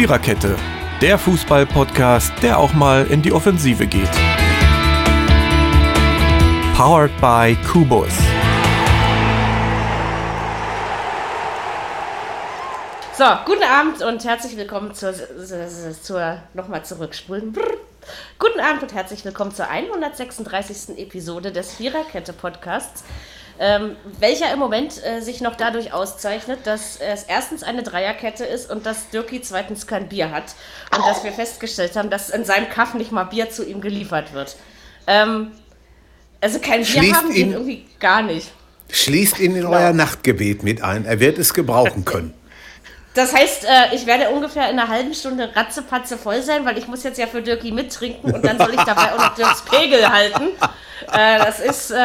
Viererkette, der Fußball-Podcast, der auch mal in die Offensive geht. Powered by Kubus. So, guten Abend und herzlich willkommen zur, zur nochmal zurückspulen. Brrr. Guten Abend und herzlich willkommen zur 136. Episode des Viererkette-Podcasts ähm, welcher im Moment äh, sich noch dadurch auszeichnet, dass es erstens eine Dreierkette ist und dass Dirki zweitens kein Bier hat und dass wir festgestellt haben, dass in seinem Kaff nicht mal Bier zu ihm geliefert wird. Ähm, also kein Bier Schließt haben ihn- geht irgendwie gar nicht. Schließt ihn in Genau. euer Nachtgebet mit ein. Er wird es gebrauchen können. Das heißt, äh, ich werde ungefähr in einer halben Stunde ratzepatze voll sein, weil ich muss jetzt ja für Dirki mittrinken und dann soll ich dabei auch noch Dirks Pegel halten. Äh, das ist, äh,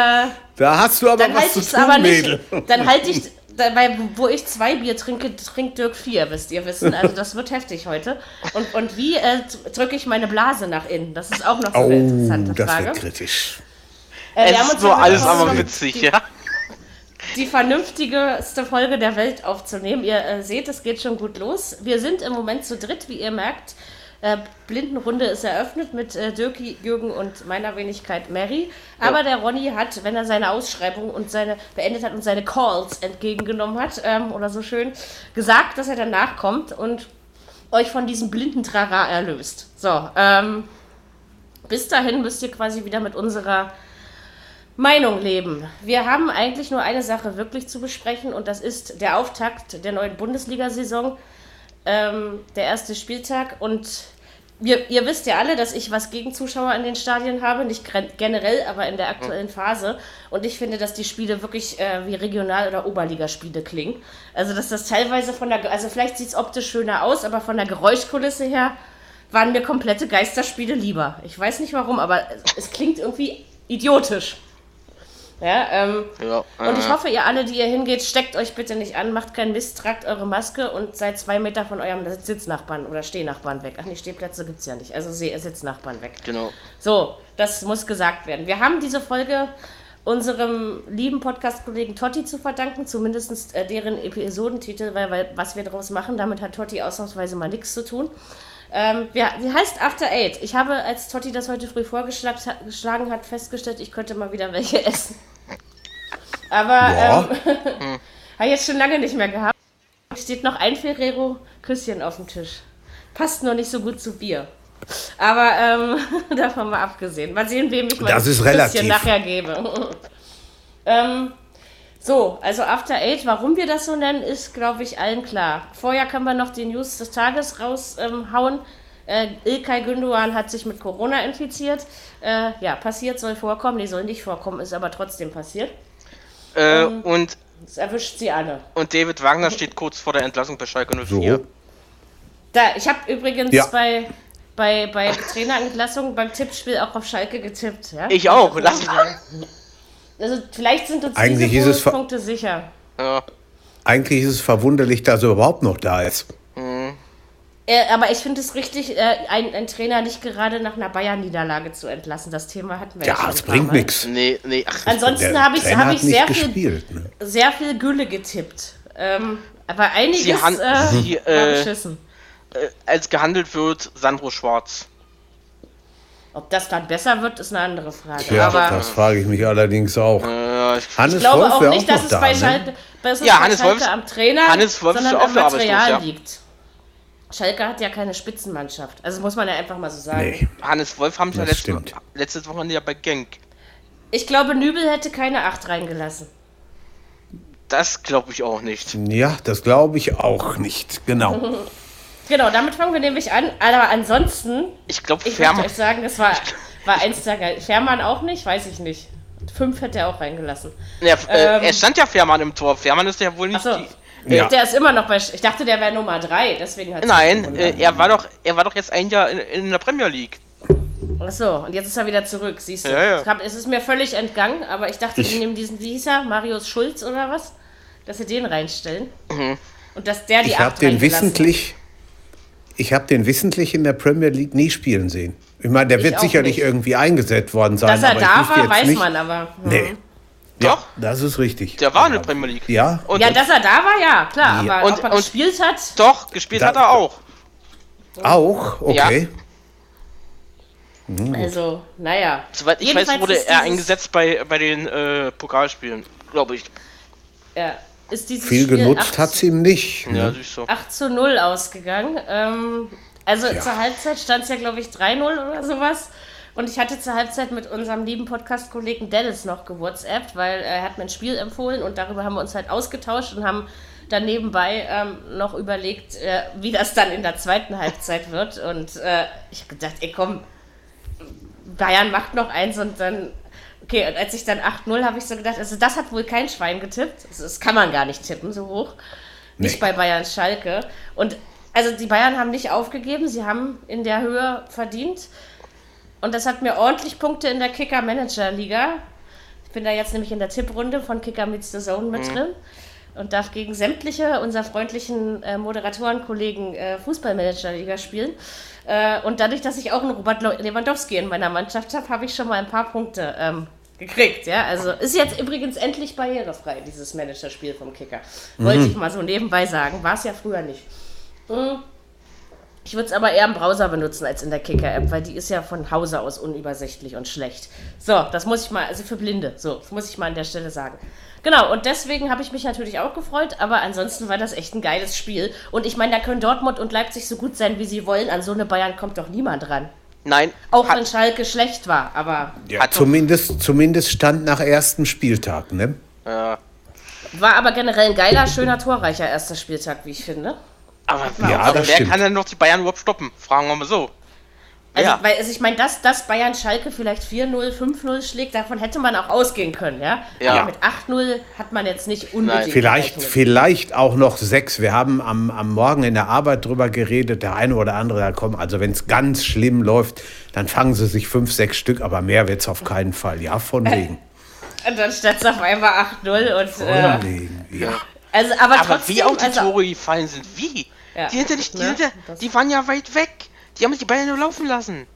Da hast du aber dann was halte zu ich es tun, aber nicht. Mädel. Dann halte ich, da- weil wo ich zwei Bier trinke, trinkt Dirk vier, wisst ihr wissen. Also das wird heftig heute. Und, und wie äh, drücke ich meine Blase nach innen? Das ist auch noch so Oh, eine interessante das Frage. wird kritisch. Äh, Es ist so alles aber witzig, die, ja. die vernünftigste Folge der Welt aufzunehmen. Ihr äh, seht, es geht schon gut los. Wir sind im Moment zu dritt, wie ihr merkt. Äh, Blindenrunde ist eröffnet mit äh, Dirki, Jürgen und meiner Wenigkeit Mary. Aber der Ronny hat, wenn er seine Ausschreibung und seine beendet hat und seine Calls entgegengenommen hat, ähm, oder so schön, gesagt, dass er danach kommt und euch von diesem blinden Trara erlöst. So, ähm, bis dahin müsst ihr quasi wieder mit unserer Meinung leben. Wir haben eigentlich nur eine Sache wirklich zu besprechen und das ist der Auftakt der neuen Bundesliga-Saison, ähm, der erste Spieltag und wir, ihr wisst ja alle, dass ich was gegen Zuschauer in den Stadien habe, nicht generell, aber in der aktuellen Phase. Und ich finde, dass die Spiele wirklich äh, wie Regional- oder Oberligaspiele klingen. Also, dass das teilweise von der, also vielleicht sieht es optisch schöner aus, aber von der Geräuschkulisse her waren mir komplette Geisterspiele lieber. Ich weiß nicht warum, aber es, es klingt irgendwie idiotisch. Ja, ähm, ja und ich äh, hoffe, ihr alle, die ihr hingeht, steckt euch bitte nicht an, macht keinen Mist, tragt eure Maske und seid zwei Meter von eurem Sitznachbarn oder Stehnachbarn weg. Ach nee, Stehplätze gibt's ja nicht. Also Sitznachbarn weg. Genau. So, das muss gesagt werden. Wir haben diese Folge unserem lieben Podcast-Kollegen Totti zu verdanken, zumindest äh, deren Episodentitel, weil, weil was wir daraus machen, damit hat Totti ausnahmsweise mal nichts zu tun. Ähm, ja, wie heißt After Eight? Ich habe, als Totti das heute früh vorgeschlagen hat, festgestellt, ich könnte mal wieder welche essen. Aber ähm, habe ich jetzt schon lange nicht mehr gehabt. Steht noch ein Ferrero-Küsschen auf dem Tisch. Passt nur nicht so gut zu Bier. Aber ähm, davon mal abgesehen. Mal sehen, wem ich mein Das ist Küsschen relativ. nachher gebe. ähm, so, also After Eight, warum wir das so nennen, ist, glaube ich, allen klar. Vorher können wir noch die News des Tages raushauen. Ähm, hauen. äh, Ilkay Gündogan hat sich mit Corona infiziert. Äh, ja, passiert, soll vorkommen. Nee, soll nicht vorkommen, ist aber trotzdem passiert. Äh, Ähm. und, Das erwischt sie alle. und David Wagner steht kurz vor der Entlassung bei Schalke 04. So. Da, ich habe übrigens Ja. bei, bei, bei Trainerentlassung beim Tippspiel auch auf Schalke getippt. Ja? Ich auch, lass mal. Also vielleicht sind uns Eigentlich diese ist es Bonuspunkte sicher. Ja. Eigentlich ist es verwunderlich, dass er überhaupt noch da ist. Äh, aber ich finde es richtig, äh, einen, Trainer nicht gerade nach einer Bayern-Niederlage zu entlassen. Das Thema hatten wir Ja, schon es ein paar bringt nichts. Nee, nee, ach, Ansonsten habe ich, hab ich sehr viel. Ne? sehr viel Gülle getippt. Ähm, aber einiges Sie han- äh, sie, war äh, beschissen. äh, als gehandelt wird, Sandro Schwarz. Ob das dann besser wird, ist eine andere Frage. Ja, aber das frage ich mich allerdings auch. Äh, ich, Hannes ich glaube Wolf auch nicht, auch dass es da. bei ne? Schalke, es Ja, bei Hannes Schalke Wolf- am Trainer, Hannes Wolf sondern am Material ja. liegt. Schalke hat ja keine Spitzenmannschaft. Also muss man ja einfach mal so sagen. Nee. Hannes Wolf haben sie ja letzte, letztes Wochenende ja bei Genk. Ich glaube, Nübel hätte keine 8 reingelassen. Das glaube ich auch nicht. Ja, das glaube ich auch nicht. Genau. Genau, damit fangen wir nämlich an. Aber ansonsten, Ich glaube, ich Fährmann. möchte euch sagen, das war, war eins der geil. Fährmann auch nicht, weiß ich nicht. Fünf hätte er auch reingelassen. Ja, äh, Ähm. er stand ja Fährmann im Tor. Fährmann ist ja wohl nicht Achso, die. Ja. der ist immer noch bei. Ich dachte, der wäre Nummer 3, deswegen hat Nein, äh, er war doch, er war doch jetzt ein Jahr in, in der Premier League. Achso, und jetzt ist er wieder zurück, siehst du. Ja, ja. Es ist mir völlig entgangen, aber ich dachte, die nehmen diesen, wie hieß er, Marius Schulz oder was? Dass sie den reinstellen. Mhm. Und dass der die Ich habe den wissentlich, ich habe den wissentlich in der Premier League nie spielen sehen. Ich meine, der Ich wird sicherlich nicht. irgendwie eingesetzt worden sein. Dass er aber ich da war, jetzt weiß nicht, man aber. hm. Nee. Doch, Ja, das ist richtig. der war in der Premier League. Ja, Und Ja, dass er da war, ja, klar. Ja. Aber Und- ob er und- gespielt hat, doch, gespielt Da- hat er auch. Auch? Okay. Also, naja. Soweit ich Jedenfalls weiß, wurde er eingesetzt bei, bei den äh, Pokalspielen, glaube ich. Ja, ist dieses Viel Spiel genutzt 8 hat sie ihm nicht. Ja, Ne? so. 8 zu 0 ausgegangen. Ähm, also Ja. zur Halbzeit stand es ja, glaube ich, 3-0 oder sowas. Und ich hatte zur Halbzeit mit unserem lieben Podcast-Kollegen Dennis noch gewhatsappt, weil er hat mir ein Spiel empfohlen und darüber haben wir uns halt ausgetauscht und haben dann nebenbei ähm, noch überlegt, äh, wie das dann in der zweiten Halbzeit wird. Und äh, ich habe gedacht, ey komm, Bayern macht noch eins und dann. Okay, und als ich dann 8-0 habe ich so gedacht, also das hat wohl kein Schwein getippt. Also das kann man gar nicht tippen, so hoch. Nicht Nee. bei Bayern Schalke. Und also die Bayern haben nicht aufgegeben, sie haben in der Höhe verdient. Und das hat mir ordentlich Punkte in der Kicker-Manager-Liga. Ich bin da jetzt nämlich in der Tipprunde von Kicker Meets the Zone mit drin und darf gegen sämtliche unserer freundlichen äh, Moderatorenkollegen äh, Fußballmanager-Liga spielen. Äh, und dadurch, dass ich auch einen Robert Le- Lewandowski in meiner Mannschaft habe, habe ich schon mal ein paar Punkte ähm, gekriegt. Ja? Also ist jetzt übrigens endlich barrierefrei, dieses Managerspiel vom Kicker. Wollte ich mal so nebenbei sagen. War es ja früher nicht. Mhm. Ich würde es aber eher im Browser benutzen als in der Kicker-App, weil die ist ja von Hause aus unübersichtlich und schlecht. So, das muss ich mal, also für Blinde, so, das muss ich mal an der Stelle sagen. Genau, und deswegen habe ich mich natürlich auch gefreut, aber ansonsten war das echt ein geiles Spiel. Und ich meine, da können Dortmund und Leipzig so gut sein, wie sie wollen. An so eine Bayern kommt doch niemand ran. Nein, Auch hat, wenn Schalke schlecht war, aber Ja, zumindest, zumindest stand nach ersten Spieltag. Ne? ja. war aber generell ein geiler, schöner, torreicher erster Spieltag, wie ich finde. Aber, Ja, aber wer stimmt. kann denn noch die Bayern überhaupt stoppen? Fragen wir mal so. Also, ja, weil, also ich meine, dass, dass Bayern Schalke vielleicht 4-0, 5-0 schlägt, davon hätte man auch ausgehen können, ja? Ja. Aber mit 8-0 hat man jetzt nicht unbedingt. Nein. Vielleicht, vielleicht auch noch sechs. Wir haben am, am Morgen in der Arbeit drüber geredet. Der eine oder andere, da kommen, also wenn es ganz schlimm läuft, dann fangen sie sich fünf, sechs Stück, aber mehr wird es auf keinen Fall. Ja, von wegen. Und dann stand es auf einmal 8-0 und. Von Äh, wegen. Ja. also, aber, aber trotzdem, wie auch die also, Tore gefallen sind, wie? Ja. Die, sind ja nicht, die, Ne? sind die waren ja weit weg. Die haben die Bayern nur laufen lassen.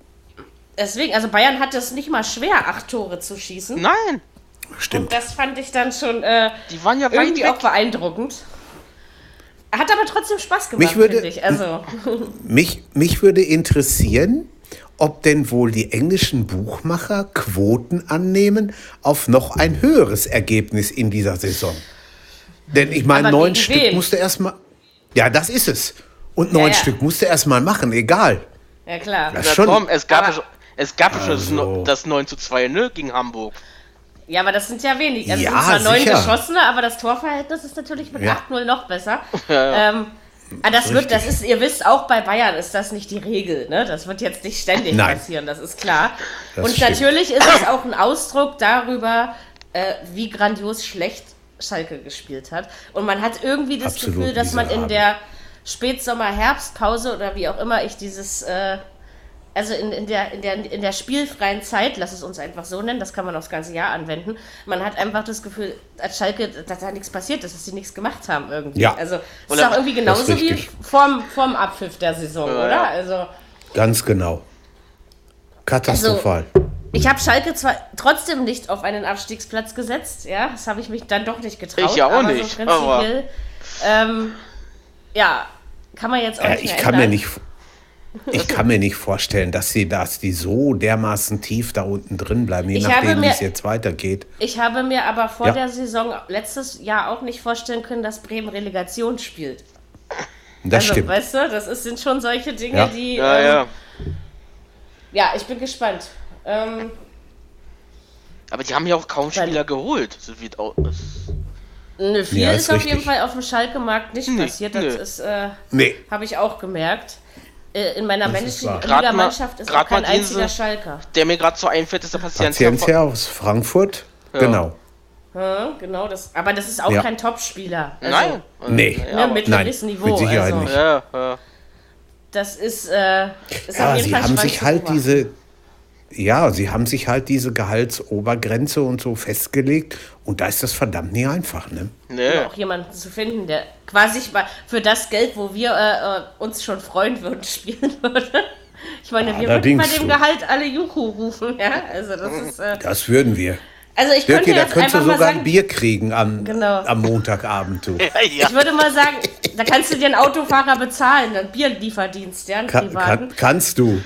Deswegen, also Bayern hat es nicht mal schwer, acht Tore zu schießen. Nein, Stimmt. Und das fand ich dann schon äh, die waren ja weit irgendwie auch weg. beeindruckend. Hat aber trotzdem Spaß gemacht, Mich würde- finde ich. Also, Mich, mich würde interessieren, ob denn wohl die englischen Buchmacher Quoten annehmen auf noch ein höheres Ergebnis in dieser Saison. Denn ich meine, neun Stück wen? musste erstmal. Ja, das ist es. Und neun ja. Stück musste erstmal machen, egal. ja klar. Das schon. komm, es gab, Aber- ja schon, es gab ja schon das Also. no- das 9 zu 2 ne, gegen Hamburg. Ja, aber das sind ja wenig. Also Ja, sind zwar neun geschossene, aber das Torverhältnis ist natürlich mit Ja. 8-0 noch besser. Ähm, ah, das wird, das ist, ihr wisst, auch bei Bayern ist das nicht die Regel. Ne? Das wird jetzt nicht ständig Nein. passieren, das ist klar. Das Und stimmt. natürlich ist es auch ein Ausdruck darüber, äh, wie grandios schlecht Schalke gespielt hat. Und man hat irgendwie das Absolut Gefühl, dass man in der Spätsommer-Herbstpause oder wie auch immer ich dieses äh, also in, in, der, in, der, in der spielfreien Zeit, lass es uns einfach so nennen, das kann man aufs ganze Jahr anwenden, man hat einfach das Gefühl, als Schalke, dass da nichts passiert ist, dass sie nichts gemacht haben irgendwie. Ja. Also es ist auch irgendwie genauso wie vorm, vorm Abpfiff der Saison, Ja, oder? ja. Also Ganz genau. Katastrophal. Ich habe Schalke zwar trotzdem nicht auf einen Abstiegsplatz gesetzt, ja, das habe ich mich dann doch nicht getraut. Ich ja auch aber nicht, So prinzipiell, ähm, ja, kann man jetzt auch Äh, nicht ich kann mir ändern. nicht. Ich kann mir nicht vorstellen, dass sie, dass die so dermaßen tief da unten drin bleiben, je Ich habe nachdem, wie mir- es jetzt weitergeht. Ich habe mir aber vor Ja. der Saison letztes Jahr auch nicht vorstellen können, dass Bremen Relegation spielt. Das also, stimmt. weißt du, das ist, sind schon solche Dinge, Ja. die. Ja, ähm, ja. ja, ich bin gespannt. Ähm, Aber die haben ja auch kaum Spieler geholt. So wie es au- es- nö, viel Ja, ist, ist auf jeden Fall auf dem Schalke-Markt nicht Nee, passiert. Das nö. ist, äh, Nee, habe ich auch gemerkt. Äh, in meiner ist männlichen Grad mal- Liga-Mannschaft ist grad auch kein mal diese- einziger Schalker. Der mir gerade so einfällt, ist der. Paciencia aus Frankfurt. Genau. Hm, genau, das, aber das ist auch Ja. kein Topspieler. Also, Nein. Nee. Ja, Ne, mittleres Nein, Niveau. mit Sicherheit also, nicht. ja, ja. Das ist, äh, ist Ja, auf jeden sie haben sich halt diese, ja, sie haben sich halt diese Gehaltsobergrenze und so festgelegt und da ist das verdammt nicht einfach, ne? Nee. auch jemanden zu finden, der quasi mal für das Geld, wo wir äh, äh, uns schon freuen würden, spielen würde. Ich meine, wir würden bei dem so. Gehalt alle Juhu rufen, ja. Also das ist. Äh, Das würden wir. also ich könnte Dirki, da jetzt könntest du sogar ein sagen, Bier kriegen am, Genau. am Montagabend. Du. Ja, ja. ich würde mal sagen, Da kannst du dir einen Autofahrer bezahlen, einen Bierlieferdienst, ja, einen Kann, privaten. kann, kannst du.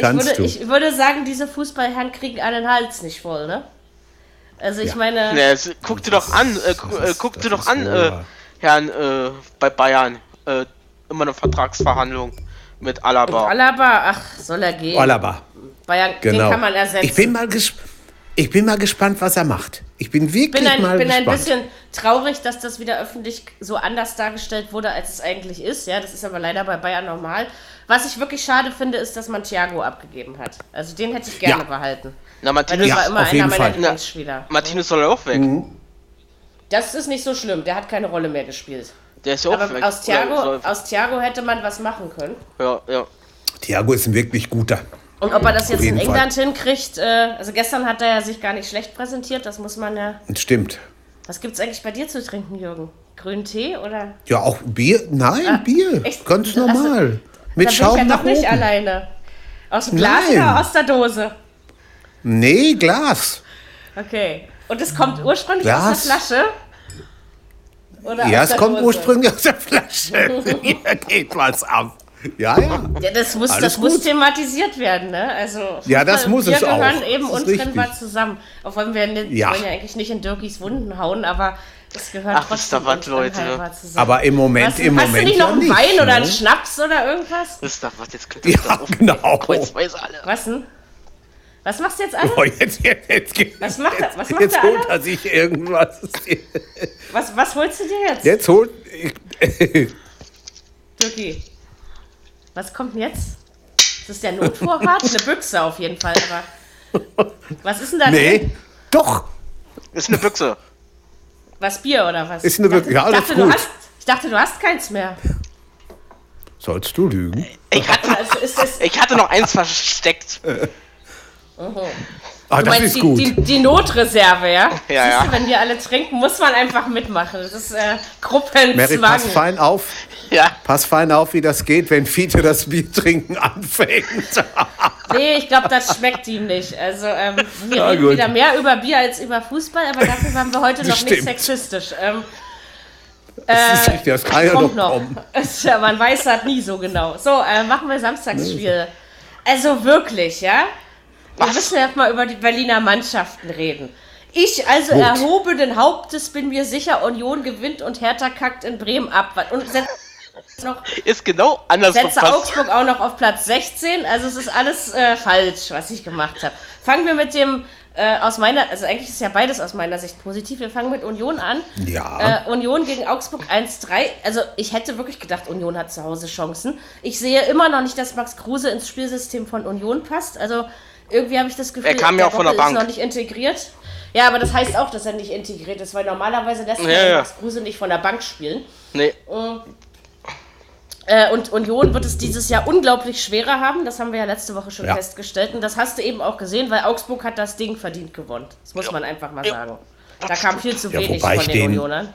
Kannst würde, du. ich würde sagen, diese Fußballherren kriegen einen Hals nicht voll, ne? Also ich Ja. meine, Ne, es- guck dir doch an, äh, gu- das äh, guck dir doch an, äh. Herrn, äh, bei Bayern, äh, immer eine Vertragsverhandlung mit Alaba. Alaba, ach, soll er gehen. Alaba. Bayern, Genau. den kann man ersetzen. Ich bin mal gespannt. Ich bin mal gespannt, was er macht. Ich bin wirklich bin ein, mal bin ein gespannt. bisschen traurig, dass das wieder öffentlich so anders dargestellt wurde, als es eigentlich ist. Ja, das ist aber leider bei Bayern normal. Was ich wirklich schade finde, ist, dass man Thiago abgegeben hat. Also den hätte ich gerne Ja. behalten. Na, Martinez, war immer auf einer jeden meiner Fall. Lieblingsspieler. Martinez soll ja auch weg. Mhm. Das ist nicht so schlimm. Der hat keine Rolle mehr gespielt. Der ist ja auch Aber weg. aus Thiago, aus Thiago hätte man was machen können. ja, ja. Thiago ist ein wirklich guter. Und ob er das jetzt in England hinkriegt, äh, also gestern hat er ja sich gar nicht schlecht präsentiert, das muss man ja. Stimmt. Was gibt's eigentlich bei dir zu trinken, Jürgen? Grünen Tee oder? Ja, auch Bier? Nein, Bier. Ah, echt? Ganz Also, normal. Da Mit bin Schaum ich ja doch nicht oben. alleine. Aus dem Glas Nein. oder aus der Dose? Nee, Glas. Okay. Und es kommt ursprünglich Glas. aus der Flasche? Oder Ja, es kommt Dose? ursprünglich aus der Flasche. Hier geht was ab. Ja, ja. Ja, das muss, Alles das muss thematisiert werden, ne? Also Ja, das muss es auch. gehören eben untrennbar zusammen. Auch wenn wir, Ja. wollen ja eigentlich nicht in Dirkis Wunden hauen, aber es gehört Ach, ist trotzdem da was, Leute. zusammen. Aber im Moment, Was, im hast Moment du nicht noch ja einen nicht, Wein oder ne? einen Schnaps oder irgendwas? Ist doch was, jetzt könnt ihr Ja, auf- genau. Kreuzweise alle. Was denn? Was machst du jetzt an? Oh, jetzt, jetzt, jetzt, geht- Was macht er- was macht jetzt der holt er sich irgendwas. Was, was holst du dir jetzt? Jetzt holt. Dirki, was kommt denn jetzt? Ist das der Notvorrat? Eine Büchse auf jeden Fall, aber. Was ist denn da Nee, drin? doch. Ist eine Büchse. Was Bier oder was? Ist eine Ich dachte- Büchse. Ja, ich alles dachte, du gut. hast, ich dachte, du hast keins mehr. Sollst du lügen? Ich hatte, Also ich hatte noch eins versteckt. Ah, du das meinst ist die, gut. Die, die Notreserve, ja? Ja, Siehst ja. Du, wenn wir alle trinken, muss man einfach mitmachen. Das ist äh, Mary, Gruppenzwang. pass fein auf. Ja. Pass fein auf, wie das geht, wenn Fiete das Bier trinken anfängt. Nee, ich glaube, das schmeckt ihm nicht. Also, ähm, wir Ja, reden gut. wieder mehr über Bier als über Fußball, aber dafür waren wir heute noch nicht sexistisch. Ähm, Das, ist richtig, das kann ja noch kommt noch. ja, man weiß halt nie so genau. So, äh, machen wir Samstagsspiel. Also wirklich, ja? Wir müssen ja mal über die Berliner Mannschaften reden. Ich also Gut. erhobenen Hauptes bin mir sicher, Union gewinnt und Hertha kackt in Bremen ab. Und noch Ist genau andersrum setze. Augsburg auch noch auf Platz 16. Also es ist alles äh, falsch, was ich gemacht habe. Fangen wir mit dem, äh, aus meiner, also eigentlich ist ja beides aus meiner Sicht positiv. Wir fangen mit Union an. Ja. Äh, Union gegen Augsburg 1-3. Also ich hätte wirklich gedacht, Union hat zu Hause Chancen. Ich sehe immer noch nicht, dass Max Kruse ins Spielsystem von Union passt. Also irgendwie habe ich das Gefühl, Er kam ja auch von der Woche ist Bank. noch nicht integriert. Ja, aber das heißt auch, dass er nicht integriert ist, weil normalerweise lässt man Ja, ja. Max Kruse nicht von der Bank spielen. Nee. Äh, und Union wird es dieses Jahr unglaublich schwerer haben. Das haben wir ja letzte Woche schon Ja. festgestellt. Und das hast du eben auch gesehen, weil Augsburg hat das Ding verdient gewonnen. Das muss man einfach mal sagen. Da kam viel zu Ja, wenig wobei von ich den den- Unionern.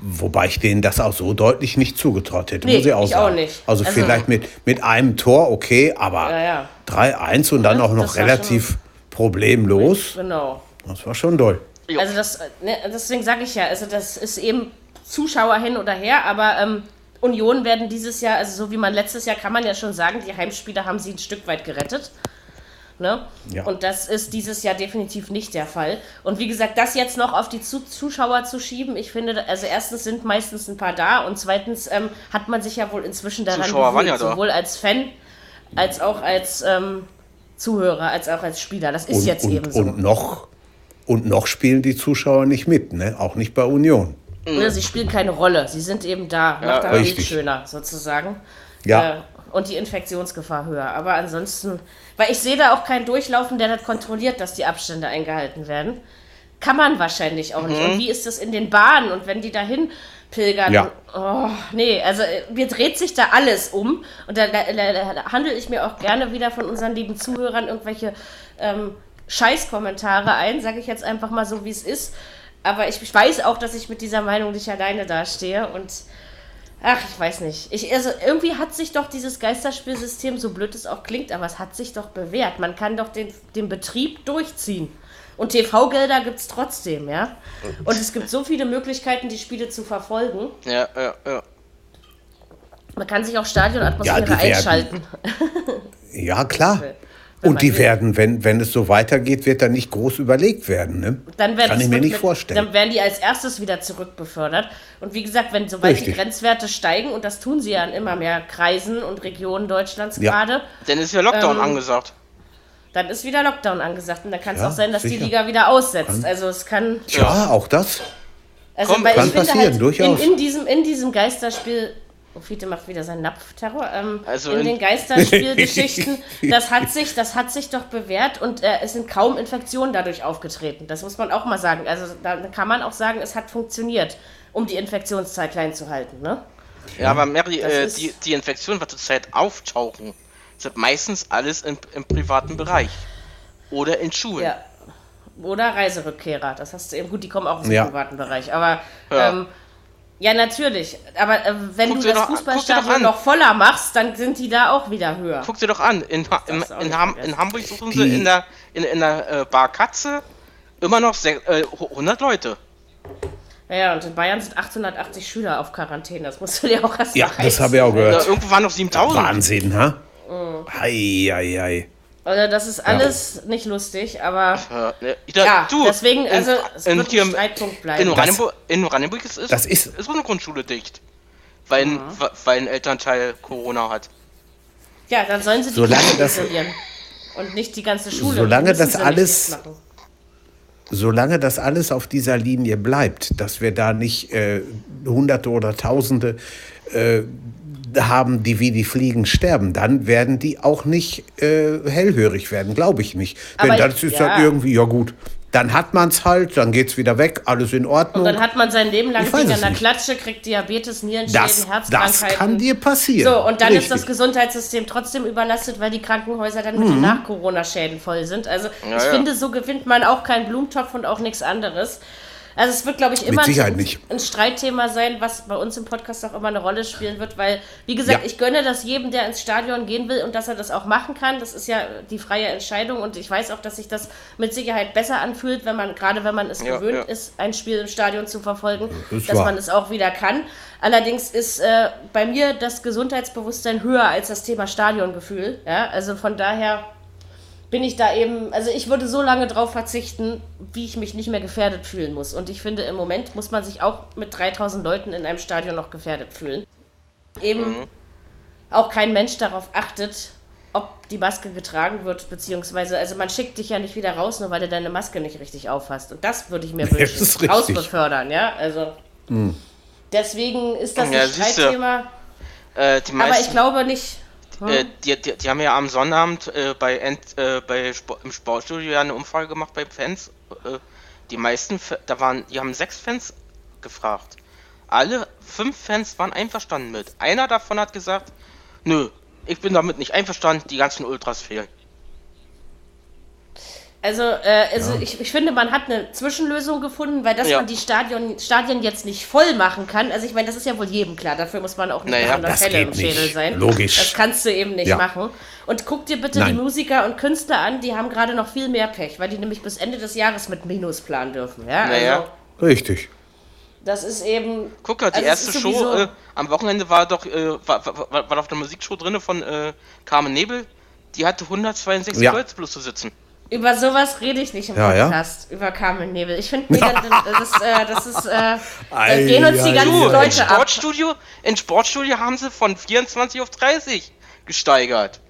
Wobei ich denen das auch so deutlich nicht zugetraut hätte, Nee, muss ich auch ich sagen. auch nicht. Also, Also- vielleicht mit, mit einem Tor, okay, aber Ja, ja. 3-1 und dann Ja, auch noch relativ problemlos. Genau. Das war schon doll. Also das, ne, deswegen sage ich ja, also das ist eben Zuschauer hin oder her, aber ähm, Union werden dieses Jahr, also so wie man letztes Jahr, kann man ja schon sagen, die Heimspieler haben sie ein Stück weit gerettet. Ne? Ja. Und das ist dieses Jahr definitiv nicht der Fall. Und wie gesagt, das jetzt noch auf die Zu Zuschauer zu schieben, ich finde, also erstens sind meistens ein paar da und zweitens ähm, hat man sich ja wohl inzwischen daran Zuschauer waren gewöhnt, ja da. sowohl als Fan als auch als ähm, Zuhörer, als auch als Spieler. Das ist Und, jetzt und, eben so. und, noch, und noch spielen die Zuschauer nicht mit, ne? auch nicht bei Union. Ne, sie spielen keine Rolle. Sie sind eben da. Macht das Bild schöner, sozusagen. Ja. Äh, und die Infektionsgefahr höher. Aber ansonsten, weil ich sehe da auch keinen Durchlaufen, der das kontrolliert, dass die Abstände eingehalten werden. Kann man wahrscheinlich auch nicht. Mhm. Und wie ist das in den Bahnen? Und wenn die dahin pilgern? Ja. Oh, nee, also äh, mir dreht sich da alles um. Und da, da, da, da handle ich mir auch gerne wieder von unseren lieben Zuhörern irgendwelche ähm, Scheißkommentare ein, sage ich jetzt einfach mal so, wie es ist. Aber ich, ich weiß auch, dass ich mit dieser Meinung nicht alleine dastehe und ach, ich weiß nicht. Ich, also irgendwie hat sich doch dieses Geisterspielsystem, so blöd es auch klingt, aber es hat sich doch bewährt. Man kann doch den, den Betrieb durchziehen. Und TV-Gelder gibt es trotzdem, ja. Und es gibt so viele Möglichkeiten, die Spiele zu verfolgen. Ja, ja, ja. Man kann sich auch Stadionatmosphäre Ja, einschalten. Ja, klar. Und die werden, wenn, wenn es so weitergeht, wird da nicht groß überlegt werden. Ne? Dann werden Kann ich mir nicht mit- vorstellen. Dann werden die als erstes wieder zurückbefördert. Und wie gesagt, wenn sobald die. Grenzwerte steigen, und das tun sie ja in immer mehr Kreisen und Regionen Deutschlands Ja. gerade, Denn ist ja Lockdown Ähm, angesagt. Dann ist wieder Lockdown angesagt. Und dann kann es Ja, auch sein, dass die sicher. Liga wieder aussetzt. Also es kann. Tja, auch das. Also Komm, weil kann ich finde passieren, halt, durchaus. In, in, diesem, in diesem Geisterspiel. Oh, Fiete macht wieder seinen Napfterror. Ähm, Also in, in- den Geisterspielgeschichten, das hat sich, das hat sich doch bewährt und äh, es sind kaum Infektionen dadurch aufgetreten. Das muss man auch mal sagen. Also da kann man auch sagen, es hat funktioniert, um die Infektionszahl klein zu halten. Ne? Ja, aber Mary, äh, die, die Infektionen, was zurzeit auftauchen, sind meistens alles im, im privaten Bereich. Oder in Schulen. Ja. Oder Reiserückkehrer. Das hast du eben gut, die kommen auch aus dem Ja. privaten Bereich. Aber Ja. ähm, ja natürlich. Aber äh, wenn Guck du das Fußballstadion noch voller machst, dann sind die da auch wieder höher. Guck dir doch an, in, Ha- in, in, Ham in Hamburg suchen Die- sie in der, in, in der äh, Bar Katze immer noch äh, 100 Leute. Ja, und in Bayern sind 880 Schüler auf Quarantäne. Das musst du dir auch erst Ja, das habe ich auch gehört. irgendwo waren noch 7000. Wahnsinn, ha? Mhm. Hei, hei, hei. Also das ist alles nicht lustig, aber Äh, ne, da- ja, du, deswegen, in- also es in wird hier- ein Streitpunkt In bleiben. Oranienburg, in Oranienburg ist, ist, das ist- ist so eine Grundschule dicht. Weil, Mhm. ein, weil ein Elternteil Corona hat. Ja, dann sollen sie die Solange Kinder das- isolieren. Und nicht die ganze Schule. Solange das alles-. Solange das alles auf dieser Linie bleibt, dass wir da nicht äh, Hunderte oder Tausende äh, haben, die wie die Fliegen sterben, dann werden die auch nicht äh, hellhörig werden, glaube ich nicht. Denn Aber das ich- ist ja. dann irgendwie, ja gut, dann hat man es halt, dann geht es wieder weg, alles in Ordnung. Und dann hat man sein Leben lang an der nicht. Klatsche, kriegt Diabetes, Nierenschäden, das, das Herzkrankheiten. kann dir passieren. So, und dann ist das Richtig. Gesundheitssystem trotzdem überlastet, weil die Krankenhäuser dann mit den Nach-Corona-Schäden voll sind. Also Ja, ich ja. finde, so gewinnt man auch keinen Blumentopf und auch nichts anderes. Also es wird, glaube ich, immer ein, nicht. ein Streitthema sein, was bei uns im Podcast auch immer eine Rolle spielen wird, weil, wie gesagt, Ja. ich gönne das jedem, der ins Stadion gehen will und dass er das auch machen kann. Das ist ja die freie Entscheidung und ich weiß auch, dass sich das mit Sicherheit besser anfühlt, wenn man, gerade wenn man es Ja, gewöhnt ja. ist, ein Spiel im Stadion zu verfolgen, ist dass wahr. man es auch wieder kann. Allerdings ist äh, bei mir das Gesundheitsbewusstsein höher als das Thema Stadiongefühl. Ja? Also von daher bin ich da eben, also ich würde so lange drauf verzichten, wie ich mich nicht mehr gefährdet fühlen muss. Und ich finde, im Moment muss man sich auch mit 3000 Leuten in einem Stadion noch gefährdet fühlen. Eben auch kein Mensch darauf achtet, ob die Maske getragen wird, beziehungsweise, also man schickt dich ja nicht wieder raus, nur weil du deine Maske nicht richtig aufhast. Und das würde ich mir Das wünschen. Rausbefördern, ja, also. Deswegen ist das Ja, ein. Streitthema, Äh, die aber ich glaube nicht. Äh, die, die, die haben ja am Sonnabend äh, bei, Ent, äh, bei Spo im Sportstudio ja eine Umfrage gemacht bei Fans. Äh, die meisten, da waren, die haben sechs Fans gefragt. Alle fünf Fans waren einverstanden mit. Einer davon hat gesagt, nö, ich bin damit nicht einverstanden, die ganzen Ultras fehlen. Also, äh, also ich, ich finde, man hat eine Zwischenlösung gefunden, weil dass Ja. man die Stadion, Stadien jetzt nicht voll machen kann. Also ich meine, das ist ja wohl jedem klar. Dafür muss man auch nicht Naja, mit 100 das Fälle im Schädel nicht. sein. Logisch. Das kannst du eben nicht Ja. machen. Und guck dir bitte Nein. die Musiker und Künstler an, die haben gerade noch viel mehr Pech, weil die nämlich bis Ende des Jahres mit Minus planen dürfen. Ja, Naja. also Richtig. das ist eben. Guck mal, die Also erste Show äh, am Wochenende war doch, äh, war, war, war, war auf der Musikshow drinne von äh, Carmen Nebel. Die hatte 162 Ja. Leute bloß zu sitzen. Über sowas rede ich nicht im Ja, ja. Podcast, über Carmen Nebel. Ich finde, das, das, äh, das ist, äh, da Ei, gehen uns die ganzen Leute ab. Sportstudio, in Sportstudio haben sie von 24 auf 30 gesteigert.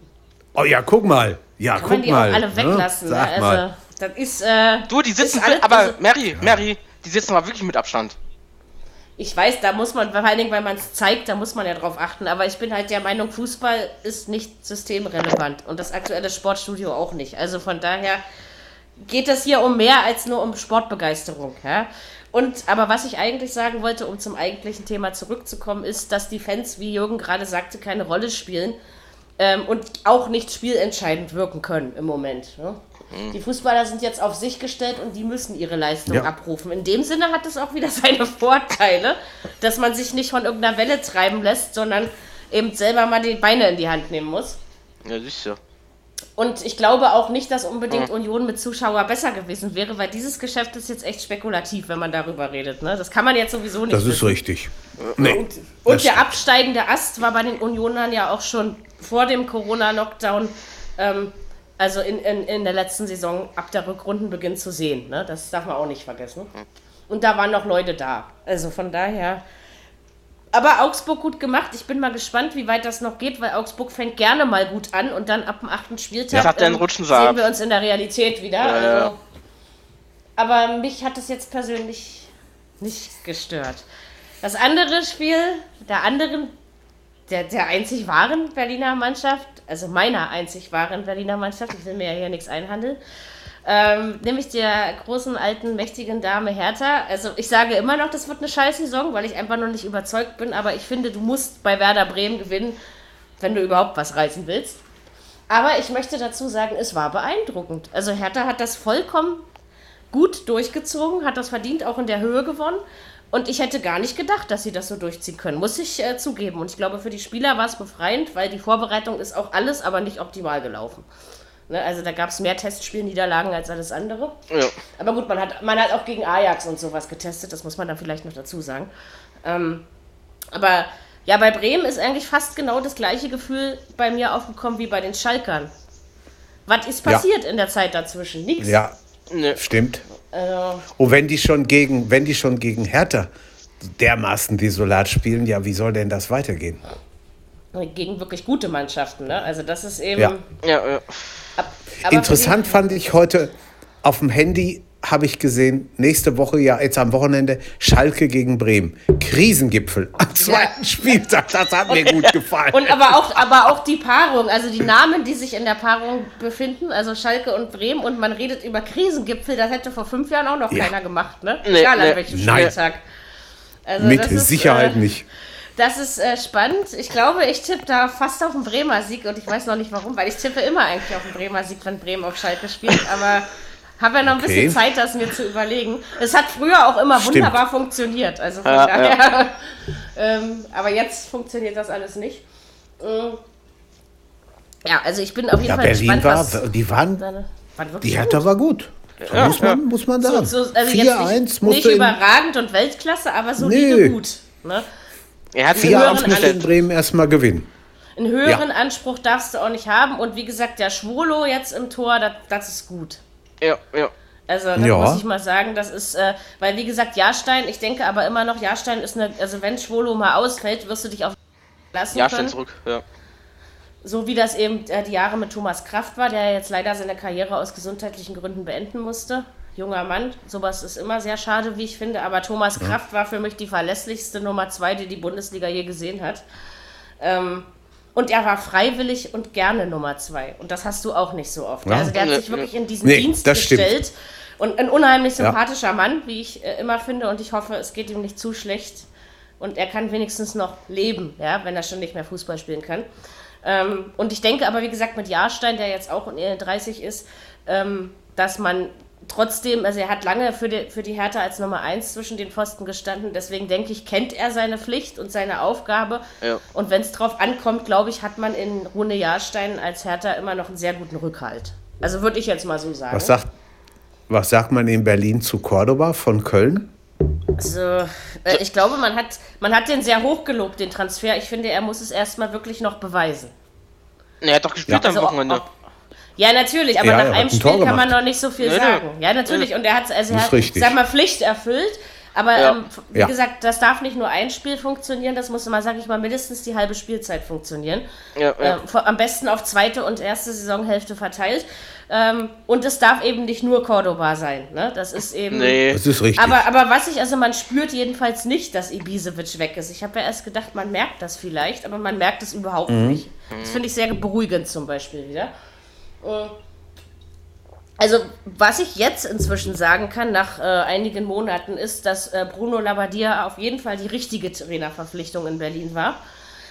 Oh ja, guck mal. Ja, Kann guck man die mal. auch alle ne? weglassen. Ne? Sag Also, mal. das ist. Äh, Du, die sitzen, ist alles- aber also, Mary, Mary, die sitzen aber wirklich mit Abstand. Ich weiß, da muss man, vor allen Dingen, weil man es zeigt, da muss man ja drauf achten. Aber ich bin halt der Meinung, Fußball ist nicht systemrelevant und das aktuelle Sportstudio auch nicht. Also von daher geht es hier um mehr als nur um Sportbegeisterung. Ja? Und aber was ich eigentlich sagen wollte, um zum eigentlichen Thema zurückzukommen, ist, dass die Fans, wie Jürgen gerade sagte, keine Rolle spielen ähm, und auch nicht spielentscheidend wirken können im Moment. Ne? Die Fußballer sind jetzt auf sich gestellt und die müssen ihre Leistung Ja. abrufen. In dem Sinne hat es auch wieder seine Vorteile, dass man sich nicht von irgendeiner Welle treiben lässt, sondern eben selber mal die Beine in die Hand nehmen muss. Ja, siehst du. Und ich glaube auch nicht, dass unbedingt Union mit Zuschauer besser gewesen wäre, weil dieses Geschäft ist jetzt echt spekulativ, wenn man darüber redet. Ne? Das kann man jetzt sowieso nicht. Das ist wissen. richtig. Nee, Und, und der absteigende Ast war bei den Unionern ja auch schon vor dem Corona-Lockdown, ähm, also in, in, in der letzten Saison ab der Rückrundenbeginn zu sehen. Ne? Das darf man auch nicht vergessen. Und da waren noch Leute da. Also von daher. Aber Augsburg gut gemacht. Ich bin mal gespannt, wie weit das noch geht, weil Augsburg fängt gerne mal gut an und dann ab dem achten Spieltag Ja, rutschen sie ab. sehen wir uns in der Realität wieder. Ja, ja. Also, aber mich hat es jetzt persönlich nicht gestört. Das andere Spiel der anderen, der, der einzig wahren Berliner Mannschaft, also meiner einzig wahren Berliner Mannschaft, ich will mir ja hier nichts einhandeln, ähm, nämlich der großen, alten, mächtigen Dame Hertha. Also ich sage immer noch, das wird eine scheiß Saison, weil ich einfach noch nicht überzeugt bin, aber ich finde, du musst bei Werder Bremen gewinnen, wenn du überhaupt was reißen willst. Aber ich möchte dazu sagen, es war beeindruckend. Also Hertha hat das vollkommen gut durchgezogen, hat das verdient, auch in der Höhe gewonnen. Und ich hätte gar nicht gedacht, dass sie das so durchziehen können, muss ich äh, zugeben. Und ich glaube, für die Spieler war es befreiend, weil die Vorbereitung ist auch alles, aber nicht optimal gelaufen. Ne, also da gab es mehr Testspielniederlagen als alles andere. Ja. Aber gut, man hat, man hat auch gegen Ajax und sowas getestet, das muss man dann vielleicht noch dazu sagen. Ähm, aber ja, bei Bremen ist eigentlich fast genau das gleiche Gefühl bei mir aufgekommen wie bei den Schalkern. Was ist Ja. passiert in der Zeit dazwischen? Nichts. Ja, Ne. stimmt. Also, Und wenn die schon gegen, wenn die schon gegen Hertha dermaßen desolat spielen, ja, wie soll denn das weitergehen? Gegen wirklich gute Mannschaften, ne? Also das ist eben. Ja. Ja, ja. Ab, aber Interessant fand ich heute auf dem Handy habe ich gesehen, nächste Woche, ja, jetzt am Wochenende, Schalke gegen Bremen. Krisengipfel am zweiten Spieltag. Das hat mir gut gefallen. Und aber auch, aber auch die Paarung, also die Namen, die sich in der Paarung befinden, also Schalke und Bremen, und man redet über Krisengipfel, das hätte vor fünf Jahren auch noch Ja. keiner gemacht, ne? Nee, Egal an nee. welchem Nein. Spieltag. Also Mit das ist, Sicherheit äh, nicht. Das ist äh, spannend. Ich glaube, ich tippe da fast auf den Bremer Sieg und ich weiß noch nicht warum, weil ich tippe immer eigentlich auf den Bremer Sieg, wenn Bremen auf Schalke spielt, aber habe ja noch ein Okay. bisschen Zeit, das mir zu überlegen. Es hat früher auch immer Stimmt. wunderbar funktioniert, also von Ja, daher. ähm, aber jetzt funktioniert das alles nicht. Mm. Ja, also ich bin auf jeden Ja, Fall Berlin gespannt, war, was die waren, waren wirklich die gut. Hertha war gut. muss, man, muss man so, sagen. so, also jetzt 4-1 nicht, musste nicht überragend und Weltklasse, aber solide Nö. gut. Ne? Er hat 4-1 höheren musste in. Bremen erstmal gewinnen. Einen höheren Anspruch darfst du auch nicht haben. Und wie gesagt, der Schwolo jetzt im Tor, das, das ist gut. Ja, ja. Also das Ja. muss ich mal sagen, das ist, äh, weil wie gesagt, Jahrstein, ich denke aber immer noch, Jahrstein ist eine, also wenn Schwolo mal ausfällt, wirst du dich auf lassen Ja, können. zurück. Ja. So wie das eben äh, die Jahre mit Thomas Kraft war, der jetzt leider seine Karriere aus gesundheitlichen Gründen beenden musste. Junger Mann, sowas ist immer sehr schade, wie ich finde. Aber Thomas Kraft war für mich die verlässlichste Nummer zwei, die die Bundesliga je gesehen hat. Ähm, und er war freiwillig und gerne Nummer zwei. Und das hast du auch nicht so oft. Ja. Also der hat sich wirklich in diesen Nee, Dienst das stimmt. gestellt. Und ein unheimlich Ja. sympathischer Mann, wie ich äh, immer finde. Und ich hoffe, es geht ihm nicht zu schlecht. Und er kann wenigstens noch leben, ja, wenn er schon nicht mehr Fußball spielen kann. Ähm, und ich denke aber, wie gesagt, mit Jahrstein, der jetzt auch in den 30 ist, ähm, dass man trotzdem, also er hat lange für die, für die Hertha als Nummer 1 zwischen den Pfosten gestanden. Deswegen denke ich, kennt er seine Pflicht und seine Aufgabe. Ja. Und wenn es drauf ankommt, glaube ich, hat man in Rune Jahrstein als Hertha immer noch einen sehr guten Rückhalt. Also würde ich jetzt mal so sagen. Was sagt, was sagt man in Berlin zu Cordoba von Köln? Also, äh, ich glaube, man hat, man hat den sehr hoch gelobt, den Transfer. Ich finde, er muss es erstmal wirklich noch beweisen. Ne, Er hat doch gespielt Ja. am Also, Wochenende. ob- Ja, natürlich, aber Ja, nach einem ein Spiel Tor kann man gemacht. noch nicht so viel nö. sagen. Ja, natürlich. Und er hat, also er hat, richtig. sag mal, Pflicht erfüllt. Aber Ja. ähm, wie Ja. gesagt, das darf nicht nur ein Spiel funktionieren, das muss mal, sag ich mal, mindestens die halbe Spielzeit funktionieren. Ja, ja. Ähm, vor- am besten auf zweite und erste Saisonhälfte verteilt. Ähm, und es darf eben nicht nur Cordoba sein. Ne? Das ist eben. Nee. Das ist richtig. Aber, aber was ich, also man spürt jedenfalls nicht, dass Ibisevic weg ist. Ich habe ja erst gedacht, man merkt das vielleicht, aber man merkt es überhaupt nicht. Das finde ich sehr beruhigend zum Beispiel wieder. Äh, Also, was ich jetzt inzwischen sagen kann, nach äh, einigen Monaten, ist, dass äh, Bruno Labbadia auf jeden Fall die richtige Trainerverpflichtung in Berlin war.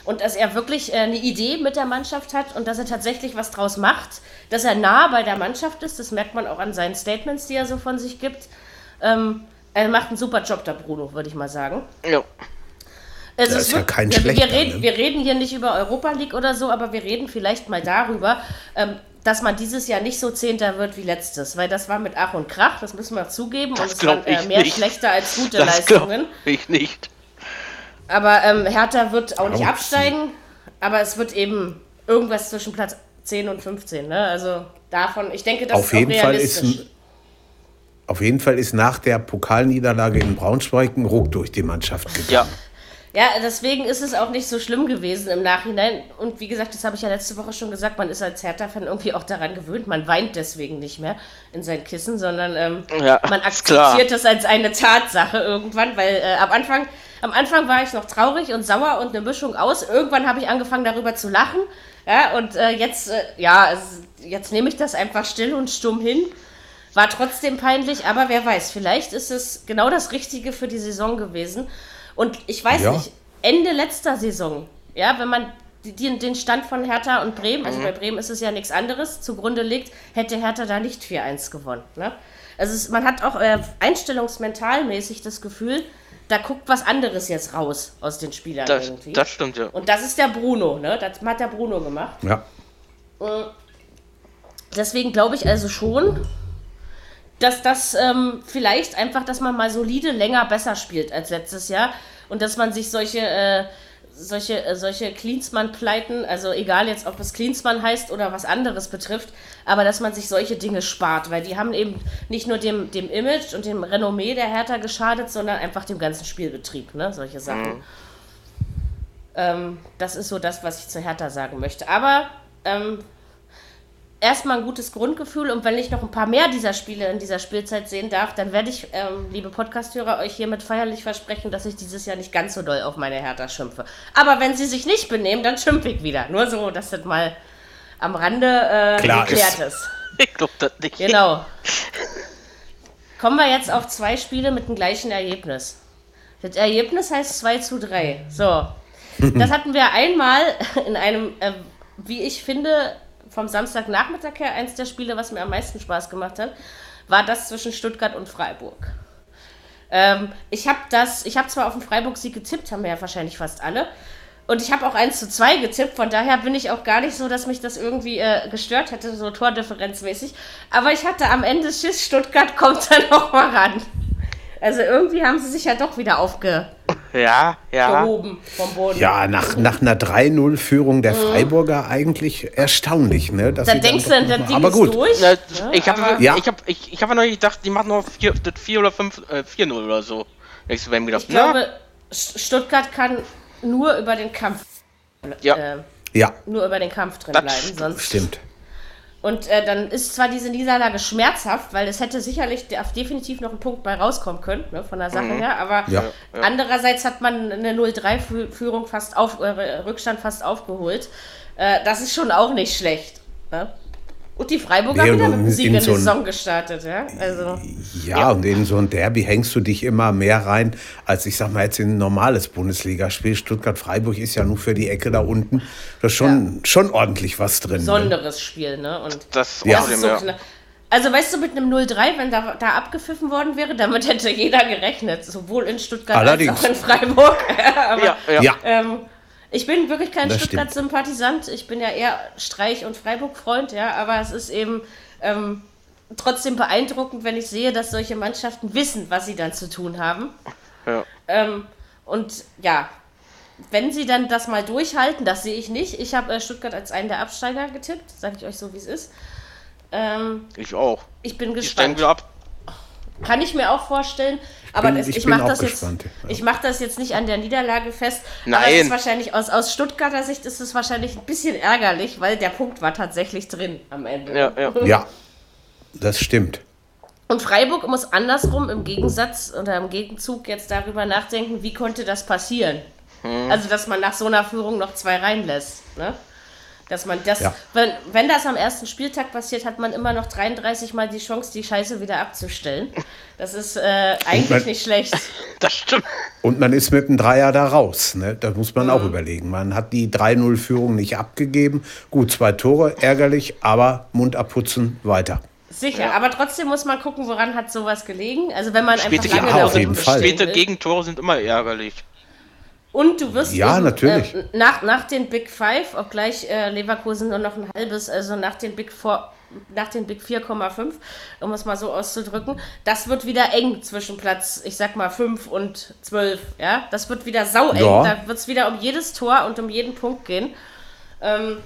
Und dass er wirklich äh, eine Idee mit der Mannschaft hat und dass er tatsächlich was draus macht. Dass er nah bei der Mannschaft ist, das merkt man auch an seinen Statements, die er so von sich gibt. Ähm, er macht einen super Job, der Bruno, würde ich mal sagen. ja. Also Das es ist ja kein wir, wir, schlechter, reden, ne? wir reden hier nicht über Europa League oder so, aber wir reden vielleicht mal darüber. Ähm, dass man dieses Jahr nicht so Zehnter wird wie letztes, weil das war mit Ach und Krach, das müssen wir zugeben, Das und es waren äh, mehr nicht. schlechter als gute Das glaube Leistungen. ich nicht. Aber ähm, Hertha wird auch nicht absteigen, aber es wird eben irgendwas zwischen Platz 10 und 15. Ne? Also davon, ich denke, das Auf ist jeden auch Fall ist realistisch. Auf jeden Fall ist nach der Pokalniederlage in Braunschweig ein Ruck durch die Mannschaft gegangen. Ja, Ja, deswegen ist es auch nicht so schlimm gewesen im Nachhinein. Und wie gesagt, das habe ich ja letzte Woche schon gesagt, man ist als Hertha-Fan irgendwie auch daran gewöhnt. Man weint deswegen nicht mehr in sein Kissen, sondern ähm, Ja, man akzeptiert das als eine Tatsache irgendwann, weil äh, am Anfang, am Anfang war ich noch traurig und sauer und eine Mischung aus. Irgendwann habe ich angefangen darüber zu lachen. Ja, und äh, jetzt, äh, ja, es, jetzt nehme ich das einfach still und stumm hin. War trotzdem peinlich, aber wer weiß, vielleicht ist es genau das Richtige für die Saison gewesen. Und ich weiß Ja. nicht, Ende letzter Saison, ja, wenn man die, den Stand von Hertha und Bremen, also bei Bremen ist es ja nichts anderes, zugrunde legt, hätte Hertha da nicht 4-1 gewonnen. Ne? Also es, man hat auch äh, einstellungsmentalmäßig das Gefühl, da guckt was anderes jetzt raus aus den Spielern das, irgendwie. das stimmt ja. und das ist der Bruno, ne? Das hat der Bruno gemacht. Ja. Deswegen glaube ich also schon, dass das ähm, vielleicht einfach, dass man mal solide länger besser spielt als letztes Jahr und dass man sich solche, äh, solche, äh, solche Klinsmann-Pleiten, also egal jetzt, ob es Klinsmann heißt oder was anderes betrifft, aber dass man sich solche Dinge spart, weil die haben eben nicht nur dem, dem Image und dem Renommee der Hertha geschadet, sondern einfach dem ganzen Spielbetrieb, ne? solche Sachen. Ähm, das ist so das, was ich zu Hertha sagen möchte. Aber ähm, erstmal ein gutes Grundgefühl und wenn ich noch ein paar mehr dieser Spiele in dieser Spielzeit sehen darf, dann werde ich, ähm, liebe Podcasthörer, euch hiermit feierlich versprechen, dass ich dieses Jahr nicht ganz so doll auf meine Hertha schimpfe. Aber wenn sie sich nicht benehmen, dann schimpfe ich wieder. Nur so, dass das mal am Rande äh, Klar geklärt ist. ist. Ich glaube das nicht. Genau. Kommen wir jetzt auf zwei Spiele mit dem gleichen Ergebnis. Das Ergebnis heißt 2 zu 3. So. Das hatten wir einmal in einem, äh, wie ich finde, vom Samstagnachmittag her, eins der Spiele, was mir am meisten Spaß gemacht hat, war das zwischen Stuttgart und Freiburg. Ähm, ich habe das, ich habe zwar auf den Freiburg-Sieg getippt, haben wir ja wahrscheinlich fast alle. Und ich habe auch 1 zu 2 getippt, von daher bin ich auch gar nicht so, dass mich das irgendwie äh, gestört hätte, so tordifferenzmäßig. Aber ich hatte am Ende Schiss, Stuttgart kommt da noch mal ran. Also irgendwie haben sie sich ja doch wieder aufgehoben Ja, ja. vom Boden. Ja, nach, nach einer 3-0-Führung der Freiburger eigentlich erstaunlich, ne? Dass Da sie dann denkst du das Ding Aber ist gut, durch. Na, ne? ich habe Ja. ich hab, ich, ich hab noch gedacht, die machen noch 4, das 4 oder 5, äh, 4-0 oder so. Ich habe mir gedacht, Ich glaube, St- Stuttgart kann nur über den Kampf, ja, äh, ja, nur über den Kampf drin Das bleiben. stimmt. Sonst stimmt. Und äh, dann ist zwar diese Niederlage schmerzhaft, weil es hätte sicherlich de- definitiv noch ein Punkt bei rauskommen können, ne, von der Sache her, aber Ja. andererseits hat man eine 0-3-Führung fast auf, äh, Rückstand fast aufgeholt. Äh, das ist schon auch nicht schlecht. Ne? Und die Freiburger Nee, wieder mit dem in Sieg in die so ein- Saison gestartet, ja. Also, Ja, und in so ein Derby hängst du dich immer mehr rein, als ich sag mal jetzt in ein normales Bundesligaspiel. Stuttgart-Freiburg ist ja nur für die Ecke da unten. Da ist schon, schon ordentlich was drin. Ne? besonderes Spiel, ne? Und das Ja. das ist außerdem, so ja. klar. Also weißt du, mit einem 0-3, wenn da, da abgepfiffen worden wäre, damit hätte jeder gerechnet, sowohl in Stuttgart Allerdings. als auch in Freiburg. Aber, Ja, ja. Ja, Ähm, ich bin wirklich kein Stuttgart-Sympathisant. Ich bin ja eher Streich- und Freiburg-Freund, ja, aber es ist eben ähm, trotzdem beeindruckend, wenn ich sehe, dass solche Mannschaften wissen, was sie dann zu tun haben. Ja. Ähm, und ja, wenn sie dann das mal durchhalten, das sehe ich nicht. Ich habe äh, Stuttgart als einen der Absteiger getippt, sage ich euch so, wie es ist. Ähm, Ich auch. ich bin Die steigen gespannt. wieder ab. Kann ich mir auch vorstellen. Aber bin- das, ich ich, mache das, jetzt, ja. ich mach das jetzt nicht an der Niederlage fest. Aber Nein. es ist wahrscheinlich aus, aus Stuttgarter Sicht ist es wahrscheinlich ein bisschen ärgerlich, weil der Punkt war tatsächlich drin am Ende. Ja, ja. ja, das stimmt. Und Freiburg muss andersrum im Gegensatz oder im Gegenzug jetzt darüber nachdenken, wie konnte das passieren? Hm. Also, dass man nach so einer Führung noch zwei reinlässt. Ne? Dass man das, Ja. wenn, wenn das am ersten Spieltag passiert, hat man immer noch 33 Mal die Chance, die Scheiße wieder abzustellen. Das ist äh, eigentlich man- nicht schlecht. Das stimmt. Und man ist mit dem Dreier da raus. Ne? Das muss man Mhm. auch überlegen. Man hat die 3-0-Führung nicht abgegeben. Gut, zwei Tore, ärgerlich, aber Mund abputzen, weiter. Sicher, aber trotzdem muss man gucken, woran hat sowas gelegen. Also wenn man Späte, einfach lange Ja, auf jeden Fall. späte. Gegentore sind immer ärgerlich. Und du wirst Ja, eben, natürlich. Äh, nach, nach den Big Five, obgleich äh, Leverkusen nur noch ein halbes, also nach den Big Four, nach den Big 4,5, um es mal so auszudrücken, das wird wieder eng zwischen Platz, ich sag mal 5 und 12. Ja, das wird wieder saueng. Ja. Da wird es wieder um jedes Tor und um jeden Punkt gehen. Ähm,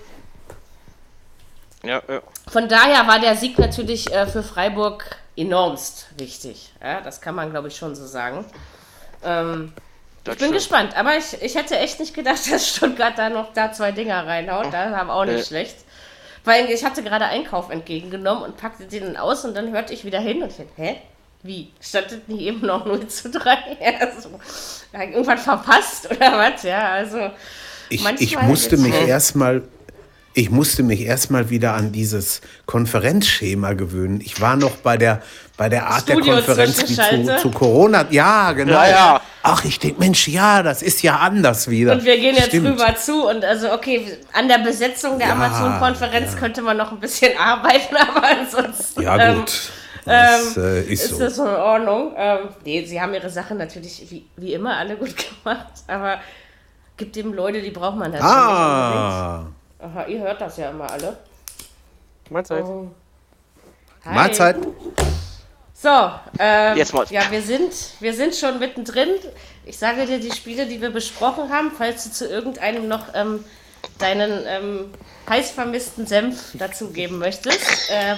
Ja, ja. von daher war der Sieg natürlich äh, für Freiburg enormst wichtig. Ja, das kann man, glaube ich, schon so sagen. Ähm, ich bin stimmt. gespannt, aber ich, ich hätte echt nicht gedacht, dass Stuttgart da noch da zwei Dinger reinhaut. Da haben auch nicht Nee. schlecht. Weil ich hatte gerade Einkauf entgegengenommen und packte den dann aus und dann hörte ich wieder hin und ich dachte, hä? Wie? Standet nicht eben noch 0 zu 3? Ja, so. Ja, irgendwann verpasst oder was? Ja, also. Ich, manchmal ich musste mich erstmal ich musste mich erstmal wieder an dieses Konferenzschema gewöhnen. Ich war noch bei der, bei der Art der Studio Konferenz wie zu, zu Corona. Ja, genau. Ja, ja. Ach, ich denke, Mensch, ja, das ist ja anders wieder. Und wir gehen jetzt Stimmt. rüber zu und also okay, an der Besetzung der Ja, Amazon-Konferenz könnte man noch ein bisschen arbeiten, aber ansonsten Ja, ähm, gut. Das äh, ist, ist so. das in Ordnung. Ähm, nee, sie haben ihre Sache natürlich wie, wie immer alle gut gemacht, aber gibt eben Leute, die braucht man natürlich nicht Ah, unbedingt. Aha, ihr hört das ja immer alle. Mahlzeit. Oh. Hi. Mahlzeit. So, ähm, Jetzt mal. ja, wir sind, wir sind schon mittendrin. Ich sage dir die Spiele, die wir besprochen haben, falls du zu irgendeinem noch ähm, deinen ähm, heiß vermissten Senf dazugeben möchtest. Äh,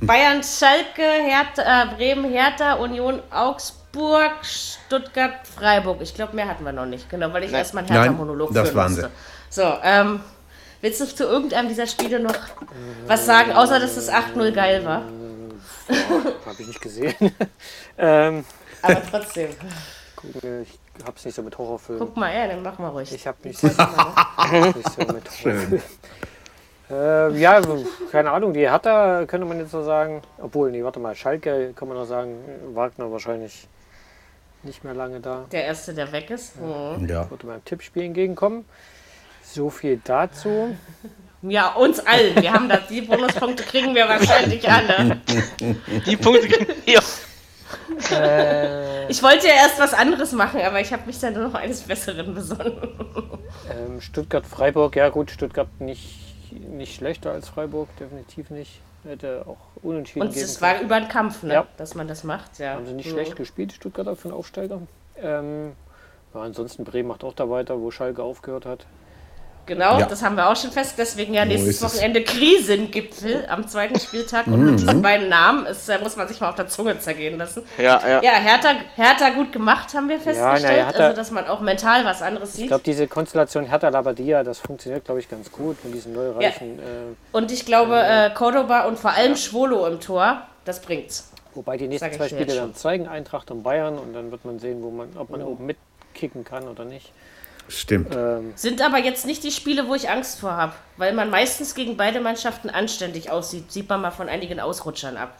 Bayern, Schalke, Hertha, äh, Bremen, Hertha, Union, Augsburg, Stuttgart, Freiburg. Ich glaube, mehr hatten wir noch nicht, genau, weil ich erstmal einen Nein, Hertha-Monolog das führen waren musste. So, ähm, willst du zu irgendeinem dieser Spiele noch was sagen, außer dass das 8-0 geil war? Habe ich nicht gesehen. ähm, Aber trotzdem. guck, ich habe es nicht so mit Horrorfilmen. Guck mal, ja, dann mach mal ruhig. Ich habe nicht, nicht so mit Horrorfilmen. Äh, ja, keine Ahnung, die Hertha könnte man jetzt so sagen. Obwohl, nee, warte mal, Schalke kann man noch sagen, Wagner wahrscheinlich nicht mehr lange da. Der Erste, der weg ist. Mhm. Ja. Würde meinem Tippspiel entgegenkommen. So viel dazu. Ja, uns allen. Wir haben das, die Bonuspunkte kriegen wir wahrscheinlich alle. Die Punkte kriegen wir. Äh, Ich wollte ja erst was anderes machen, aber ich habe mich dann nur noch eines Besseren besonnen. ähm, Stuttgart-Freiburg, ja gut, Stuttgart nicht, nicht schlechter als Freiburg, definitiv nicht. Hätte auch unentschieden Und es war über den Kampf, ne? Ja. dass man das macht. Ja. Haben sie nicht Mhm. schlecht gespielt, Stuttgarter für den Aufsteiger. Ähm, ja, ansonsten Bremen macht auch da weiter, wo Schalke aufgehört hat. Genau, Ja. das haben wir auch schon fest. Deswegen ja So nächstes es. Wochenende Krisengipfel am zweiten Spieltag. Und mit diesen beiden Namen ist, da muss man sich mal auf der Zunge zergehen lassen. Ja, ja. Ja, Hertha, Hertha gut gemacht, haben wir festgestellt. na, Hertha- also, dass man auch mental was anderes Ich sieht. glaube, diese Konstellation Hertha-Labadia, das funktioniert, glaube ich, ganz gut mit diesen neureichen. Äh, Und ich glaube, äh, Cordoba und vor allem Schwolo im Tor, das bringt's. wobei die nächsten ich zwei Spiele dann zeigen, Eintracht und Bayern, und dann wird man sehen, wo man, ob man oben mitkicken kann oder nicht. Stimmt. Ähm, Sind aber jetzt nicht die Spiele, wo ich Angst vor habe, weil man meistens gegen beide Mannschaften anständig aussieht. Sieht man mal von einigen Ausrutschern ab.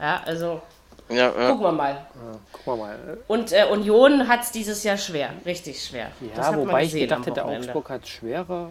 Ja, also ja, ja. gucken wir mal. gucken wir mal. Und äh, Union hat es dieses Jahr schwer, richtig schwer. Das Ja, hat man wobei ich gesehen gedacht hätte. Augsburg hat schwerer.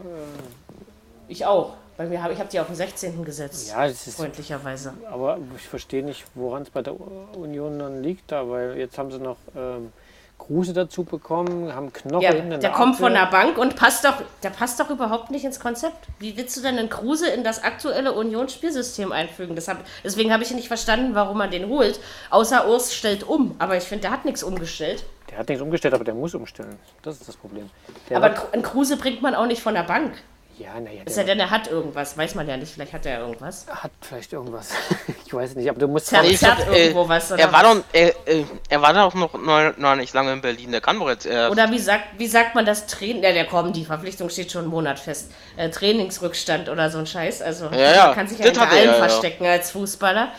Ich auch. Bei mir hab, ich habe die auf den 16. gesetzt. Ja, das ist- freundlicherweise. Äh, aber ich verstehe nicht, woran es bei der Union dann liegt, da, weil jetzt haben sie noch ähm, Kruse dazu bekommen, haben Knoche Ja, der kommt von der Bank und passt doch, der passt doch überhaupt nicht ins Konzept. Wie willst du denn einen Kruse in das aktuelle Union-Spielsystem einfügen? Hab, deswegen habe ich nicht verstanden, warum man den holt. Außer Urs stellt um. Aber ich finde, der hat nichts umgestellt. Der hat nichts umgestellt, aber der muss umstellen. Das ist das Problem. Der Aber einen Kruse bringt man auch nicht von der Bank. Ja, naja, der sei denn, er hat irgendwas. Weiß man ja nicht. Vielleicht hat er irgendwas. hat vielleicht irgendwas. ich weiß nicht, aber du musst. Zerrt- Ich zerrt glaub, irgendwo was, oder er war was? doch, er, äh, er war doch noch, noch, noch nicht lange in Berlin. Der kann doch jetzt erst. Oder wie sagt, wie sagt man das Training? Ja, der kommt, die Verpflichtung steht schon einen Monat fest. Äh, Trainingsrückstand oder so ein Scheiß. Also ja, man kann sich ja hinter hat er, allem ja, ja. verstecken als Fußballer.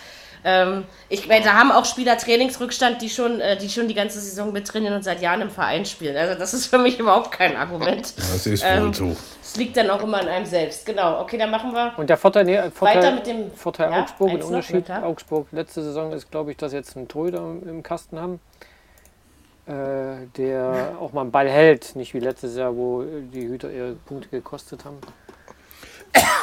Ähm, ich meine, da haben auch Spieler Trainingsrückstand, die schon, äh, die schon die ganze Saison mittrainieren und seit Jahren im Verein spielen. Also das ist für mich überhaupt kein Argument. Das ist Ähm, wohl so. Es liegt dann auch immer an einem selbst. Genau, okay, dann machen wir. Und der Vorteil, nee, Vorteil, Weiter mit dem- Vorteil ja, Augsburg, noch, Unterschied klar. Augsburg letzte Saison ist, glaube ich, dass sie jetzt einen Torhüter im Kasten haben, äh, der auch mal einen Ball hält, nicht wie letztes Jahr, wo die Hüter ihre Punkte gekostet haben.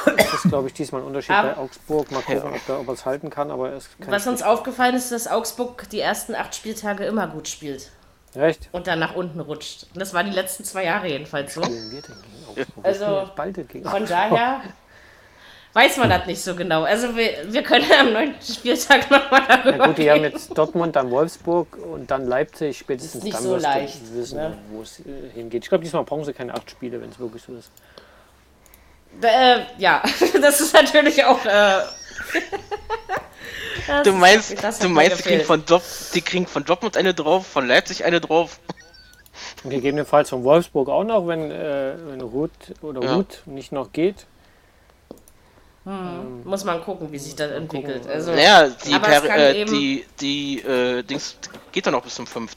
Das ist, glaube ich, diesmal ein Unterschied Aber- bei Augsburg. Mal gucken, ob er ob er es halten kann, aber er kein Was uns aufgefallen ist, dass Augsburg die ersten acht Spieltage immer gut spielt. Echt? und dann nach unten rutscht. Und das war die letzten zwei Jahre jedenfalls so. Also, Von daher weiß man das nicht so genau. Also wir, wir können am neunten Spieltag nochmal darüber Ja, gut, die haben jetzt Dortmund, dann Wolfsburg und dann Leipzig. Spätestens Ist nicht dann so leicht, wissen, ne? wo es äh, hingeht. Ich glaube, diesmal brauchen sie keine acht Spiele, wenn es wirklich so ist. Äh, ja, das ist natürlich auch... Äh, Du meinst, du meinst, die kriegen, von Dort, die kriegen von Dortmund eine drauf, von Leipzig eine drauf. Und gegebenenfalls von Wolfsburg auch noch, wenn, äh, wenn Ruth oder Ja. Ruth nicht noch geht. Muss man gucken, wie sich das entwickelt. Also, Naja, die, aber es per, kann äh, eben- die, die äh, Dings geht doch noch bis zum 5.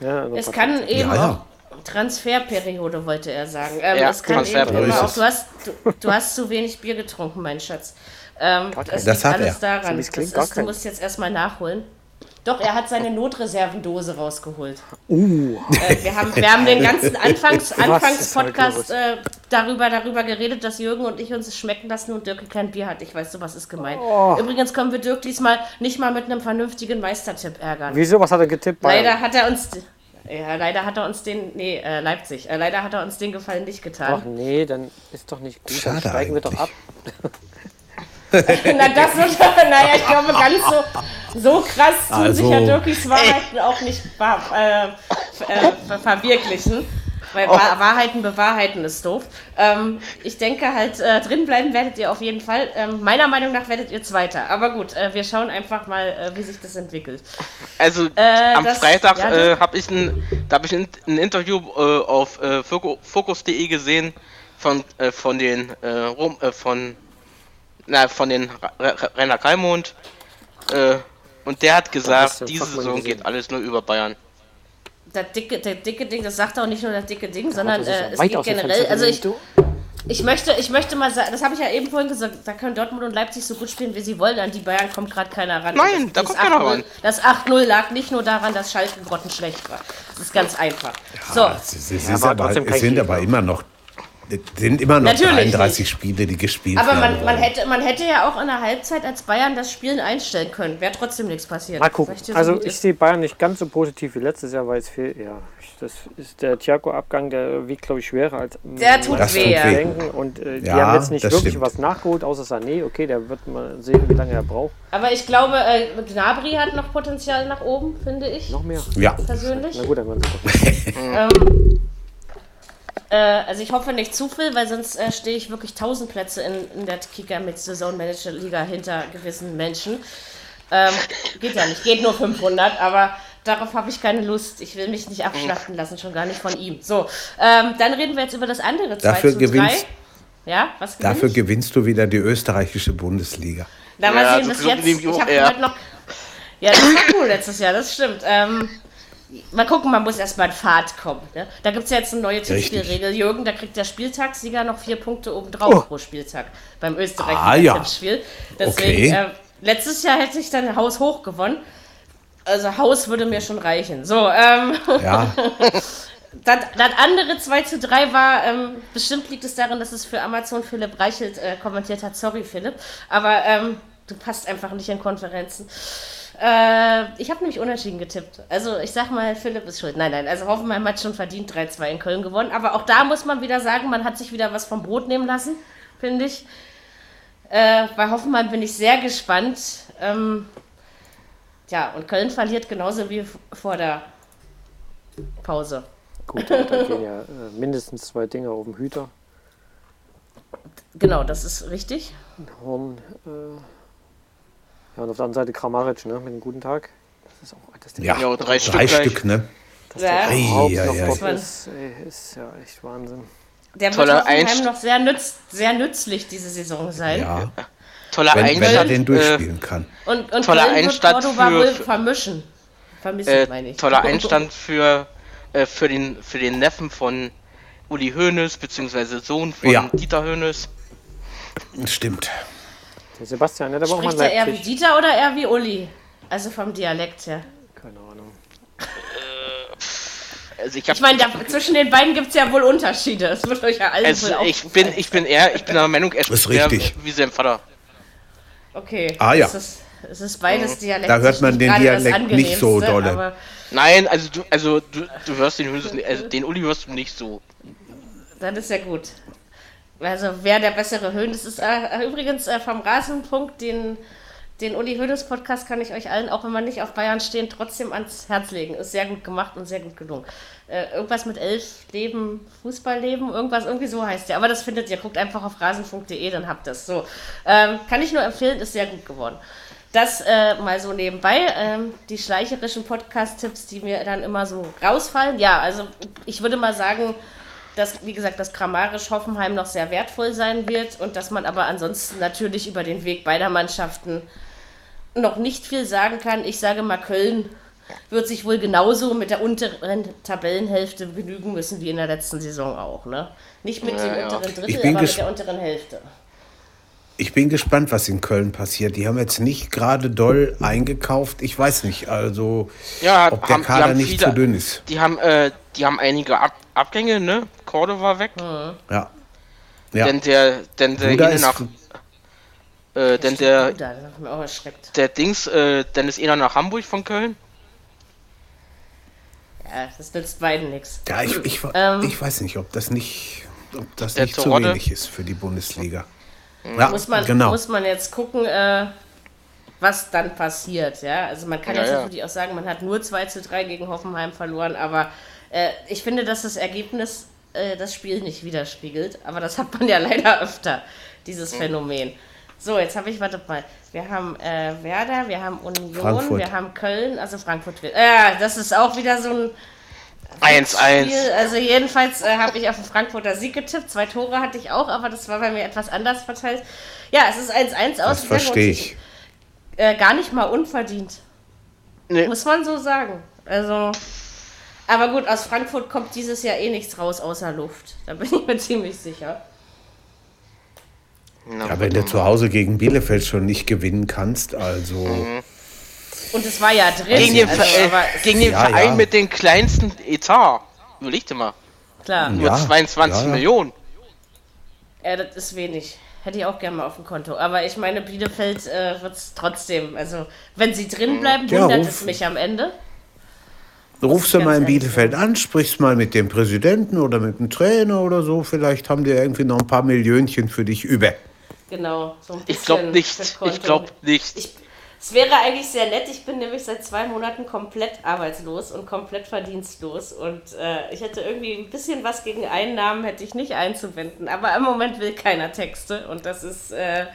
Ja, also Es kann eben Ja, ja. Transferperiode, wollte er sagen. Ähm, Ja, es kann eben immer auch, ist du hast, du, du hast zu wenig Bier getrunken, mein Schatz. Ähm, das Das liegt hat alles er. daran. Das gar ist, du musst jetzt erstmal nachholen. Doch, er hat seine Notreservendose rausgeholt. Uh, Äh, wir, haben, wir haben den ganzen Anfangs, Anfangs-Podcast los? äh, darüber, darüber geredet, dass Jürgen und ich uns es schmecken lassen und Dirk kein Bier hat. Ich weiß, sowas ist gemein. Oh. Übrigens können wir Dirk diesmal nicht mal mit einem vernünftigen Meistertipp ärgern. wieso? Was hat er getippt? Bayern? Leider hat er uns. Ja, leider hat er uns den. Nee, äh, Leipzig. Äh, leider hat er uns den Gefallen nicht Ach getan. nee, dann ist doch nicht gut. Schade dann steigen wir doch ab. eigentlich. Na, das wird. Naja, ich glaube, ganz so, so krass tun Also- sich ja Dirkis Wahrheiten auch nicht ver, äh, äh, ver, verwirklichen. Weil Oh. Wahr- Wahrheiten bewahrheiten ist doof. Ähm, ich denke halt, äh, drin bleiben werdet ihr auf jeden Fall. Ähm, meiner Meinung nach werdet ihr Zweiter. Aber gut, äh, wir schauen einfach mal, äh, wie sich das entwickelt. Also Äh, am das- Freitag ja, äh, habe ich ein, da habe ich ein, ein Interview äh, auf äh, Focus.de gesehen von äh, von den äh, Rom, äh, von na, von den Ra- Ra- Rainer Kalmund äh, und der hat gesagt, diese Saison gesehen. geht alles nur über Bayern. Das dicke, der dicke Ding, das sagt auch nicht nur das dicke Ding, sondern Das ja äh, es geht generell. Also ich, ich möchte, ich möchte mal sagen, das habe ich ja eben vorhin gesagt, da können Dortmund und Leipzig so gut spielen, wie sie wollen, an die Bayern kommt gerade keiner ran. Nein, Und da das kommt keiner 8-0 ran. Das 8-0 lag nicht nur daran, dass Schalke grottenschlecht war. Das ist ganz einfach. So, Es, es, es, Ja, ist aber aber, sind aber immer noch, sind immer noch Natürlich 33 nicht. Spiele, die gespielt aber werden. man, man, wollen. hätte, man hätte ja auch in der Halbzeit als Bayern das Spielen einstellen können. Wäre trotzdem nichts passiert. Mal gucken. So, Also ich sehe Bayern nicht ganz so positiv wie letztes Jahr, weil es viel, ja, das ist der Thiago-Abgang, der wiegt, glaube ich, schwerer als Der tut Das weh. tut ja. weh. denken. Und äh, die Ja, haben jetzt nicht wirklich stimmt. was nachgeholt, außer Sané. Okay, der wird mal sehen, wie lange er braucht. Aber ich glaube, äh, Gnabry hat noch Potenzial nach oben, finde ich. Noch mehr. Ja, Persönlich. Na gut, dann werden doch. Ähm, äh, also ich hoffe nicht zu viel, weil sonst äh, stehe ich wirklich 1000 Plätze in, in der Kicker mit Saison Manager Liga hinter gewissen Menschen. Ähm, geht ja nicht, geht nur 500, aber darauf habe ich keine Lust. Ich will mich nicht abschlachten lassen, schon gar nicht von ihm. So, ähm, dann reden wir jetzt über das andere 2 Dafür zu 3. gewinnst- Ja, was gewinne dafür ich? gewinnst du wieder die österreichische Bundesliga. Na, mal Ja, sehen, so bis jetzt. ich habe eher. heute noch. Ja, das war cool letztes Jahr, das stimmt. Ähm, mal gucken, man muss erstmal in Fahrt kommen. Ne? Da gibt es ja jetzt eine neue Tippspielregel. Jürgen, da kriegt der Spieltagssieger noch vier Punkte obendrauf Oh. pro Spieltag beim österreichischen Ah, ja. Tippspiel. Deswegen, Okay. äh, letztes Jahr hätte ich dann Haus hoch gewonnen. Also Haus würde mir schon reichen. So, ähm, Ja, das, das andere 2 zu 3 war, ähm, bestimmt liegt es daran, dass es für Amazon Philipp Reichelt äh, kommentiert hat. Sorry, Philipp. Aber ähm, du passt einfach nicht in Konferenzen. Äh, ich habe nämlich unentschieden getippt. Also ich sag mal, Philipp ist schuld. Nein, nein, also Hoffenheim hat schon verdient 3-2 in Köln gewonnen. Aber auch da muss man wieder sagen, man hat sich wieder was vom Brot nehmen lassen, finde ich. Äh, bei Hoffenheim bin ich sehr gespannt. Ähm, ja, und Köln verliert genauso wie vor der Pause. Gut, da da gehen ja äh, mindestens zwei Dinge auf dem Hüter. Genau, das ist richtig. Horn, äh, ja, und auf der anderen Seite Kramaric, ne, mit einem guten Tag. Das ist auch, dass der ja, Ja, drei Stück drei gleich. Stück, ne? dass der Ja. überhaupt Ei, noch ei, ei. dort ist, ey, ist ja echt Wahnsinn. Der wird Toller Hoffenheim Einst- noch sehr, nütz, sehr nützlich diese Saison sein. Ja, Toller wenn, wenn er Einstand. den äh, durchspielen kann. Und, und Toller wird Einstand für- wohl vermischen. Vermissen, äh, meine ich. toller Einstand für, äh, für, den, für den Neffen von Uli Hoeneß, beziehungsweise Sohn von Ja. Dieter Hoeneß. Stimmt. Der Sebastian, ne, der war auch mal in Spricht er eher wie. Dieter oder eher wie Uli? Also vom Dialekt her. Keine Ahnung. Also ich, Ich meine, zwischen den beiden gibt es ja wohl Unterschiede. Das wird euch ja allen also wohl ich bin, ich bin eher, ich bin der Meinung, er Ist spricht eher richtig. wie sein Vater. Okay. Ah, ja. Es ist, es ist beides Dialekt. Da hört man den Dialekt nicht so dolle. Nein, also du, also du, du hörst den also den Uli hörst du nicht so. Dann ist ja gut. Also wer der bessere Höhen, das ist äh, übrigens äh, vom Rasenpunkt, den, den Uli Hoeneß Podcast kann ich euch allen, auch wenn man nicht auf Bayern stehen, trotzdem ans Herz legen. Ist sehr gut gemacht und sehr gut gelungen. Äh, irgendwas mit elf Leben, Fußballleben, irgendwas, irgendwie so heißt der. Aber das findet ihr, guckt einfach auf rasenfunk.de, dann habt ihr es. So. Ähm, kann ich nur empfehlen, ist sehr gut geworden. Das äh, mal so nebenbei. Ähm, die schleicherischen Podcast-Tipps, die mir dann immer so rausfallen. Ja, also ich würde mal sagen, dass, wie gesagt, dass grammarisch Hoffenheim noch sehr wertvoll sein wird und dass man aber ansonsten natürlich über den Weg beider Mannschaften noch nicht viel sagen kann. Ich sage mal, Köln wird sich wohl genauso mit der unteren Tabellenhälfte genügen müssen wie in der letzten Saison auch. Ne? Nicht mit Ja, dem ja. unteren Ich Drittel, bin aber mit der unteren Hälfte. Ich bin gespannt, was in Köln passiert. Die haben jetzt nicht gerade doll eingekauft. Ich weiß nicht, also Ja, ob der haben- Kader nicht viele- zu dünn ist. Die haben, äh, die haben einige Ab Abgänge, ne? Cordova weg. Ja. Ja. Denn der, denn der Bruder ist, nach, äh, denn der, erschreckt. der Dings, äh, dann ist einer nach Hamburg von Köln. Ja, das nützt beiden nichts. ja, ich, ich, Ähm. ich weiß nicht, ob das nicht, ob das nicht zu Terodde? wenig ist für die Bundesliga. Ja, Muss man, genau. muss man jetzt gucken, äh, was dann passiert. Ja? Also man kann Ja, jetzt ja. natürlich auch sagen, man hat nur 2 zu 3 gegen Hoffenheim verloren, aber äh, ich finde, dass das Ergebnis äh, das Spiel nicht widerspiegelt. Aber das hat man ja leider öfter, dieses Phänomen. So, jetzt habe ich, warte mal, wir haben äh, Werder, wir haben Union, Frankfurt. wir haben Köln, also Frankfurt. will- Ja, das ist auch wieder so ein 1-1. Spiel. Also jedenfalls äh, habe ich auf den Frankfurter Sieg getippt. Zwei Tore hatte ich auch, aber das war bei mir etwas anders verteilt. Ja, es ist 1-1 Das ausgegangen. verstehe und ich. Äh, gar nicht mal unverdient. Nee. Muss man so sagen. Also, aber gut, aus Frankfurt kommt dieses Jahr eh nichts raus außer Luft. Da bin ich mir ziemlich sicher. Ja, wenn du zu Hause gegen Bielefeld schon nicht gewinnen kannst, also Und es war ja drin. Gegen den, also, äh, gegen den Ja, Verein ja. mit dem kleinsten Etat. Überleg dir mal. klar, Nur Ja, 22 ja, ja. Millionen. ja, das ist wenig. Hätte ich auch gerne mal auf dem Konto. Aber ich meine, Bielefeld äh, wird es trotzdem. Also, wenn sie drin bleiben, Ja, wundert es mich am Ende. Rufst du mal in Bielefeld an, sprichst mal mit dem Präsidenten oder mit dem Trainer oder so. Vielleicht haben die irgendwie noch ein paar Millionchen für dich über. Genau, so ein bisschen. Ich glaube nicht. Ich glaube nicht. Ich, es wäre eigentlich sehr nett. Ich bin nämlich seit zwei Monaten komplett arbeitslos und komplett verdienstlos. Und äh, ich hätte irgendwie ein bisschen was gegen Einnahmen, hätte ich nicht einzuwenden. Aber im Moment will keiner Texte. Und das ist äh,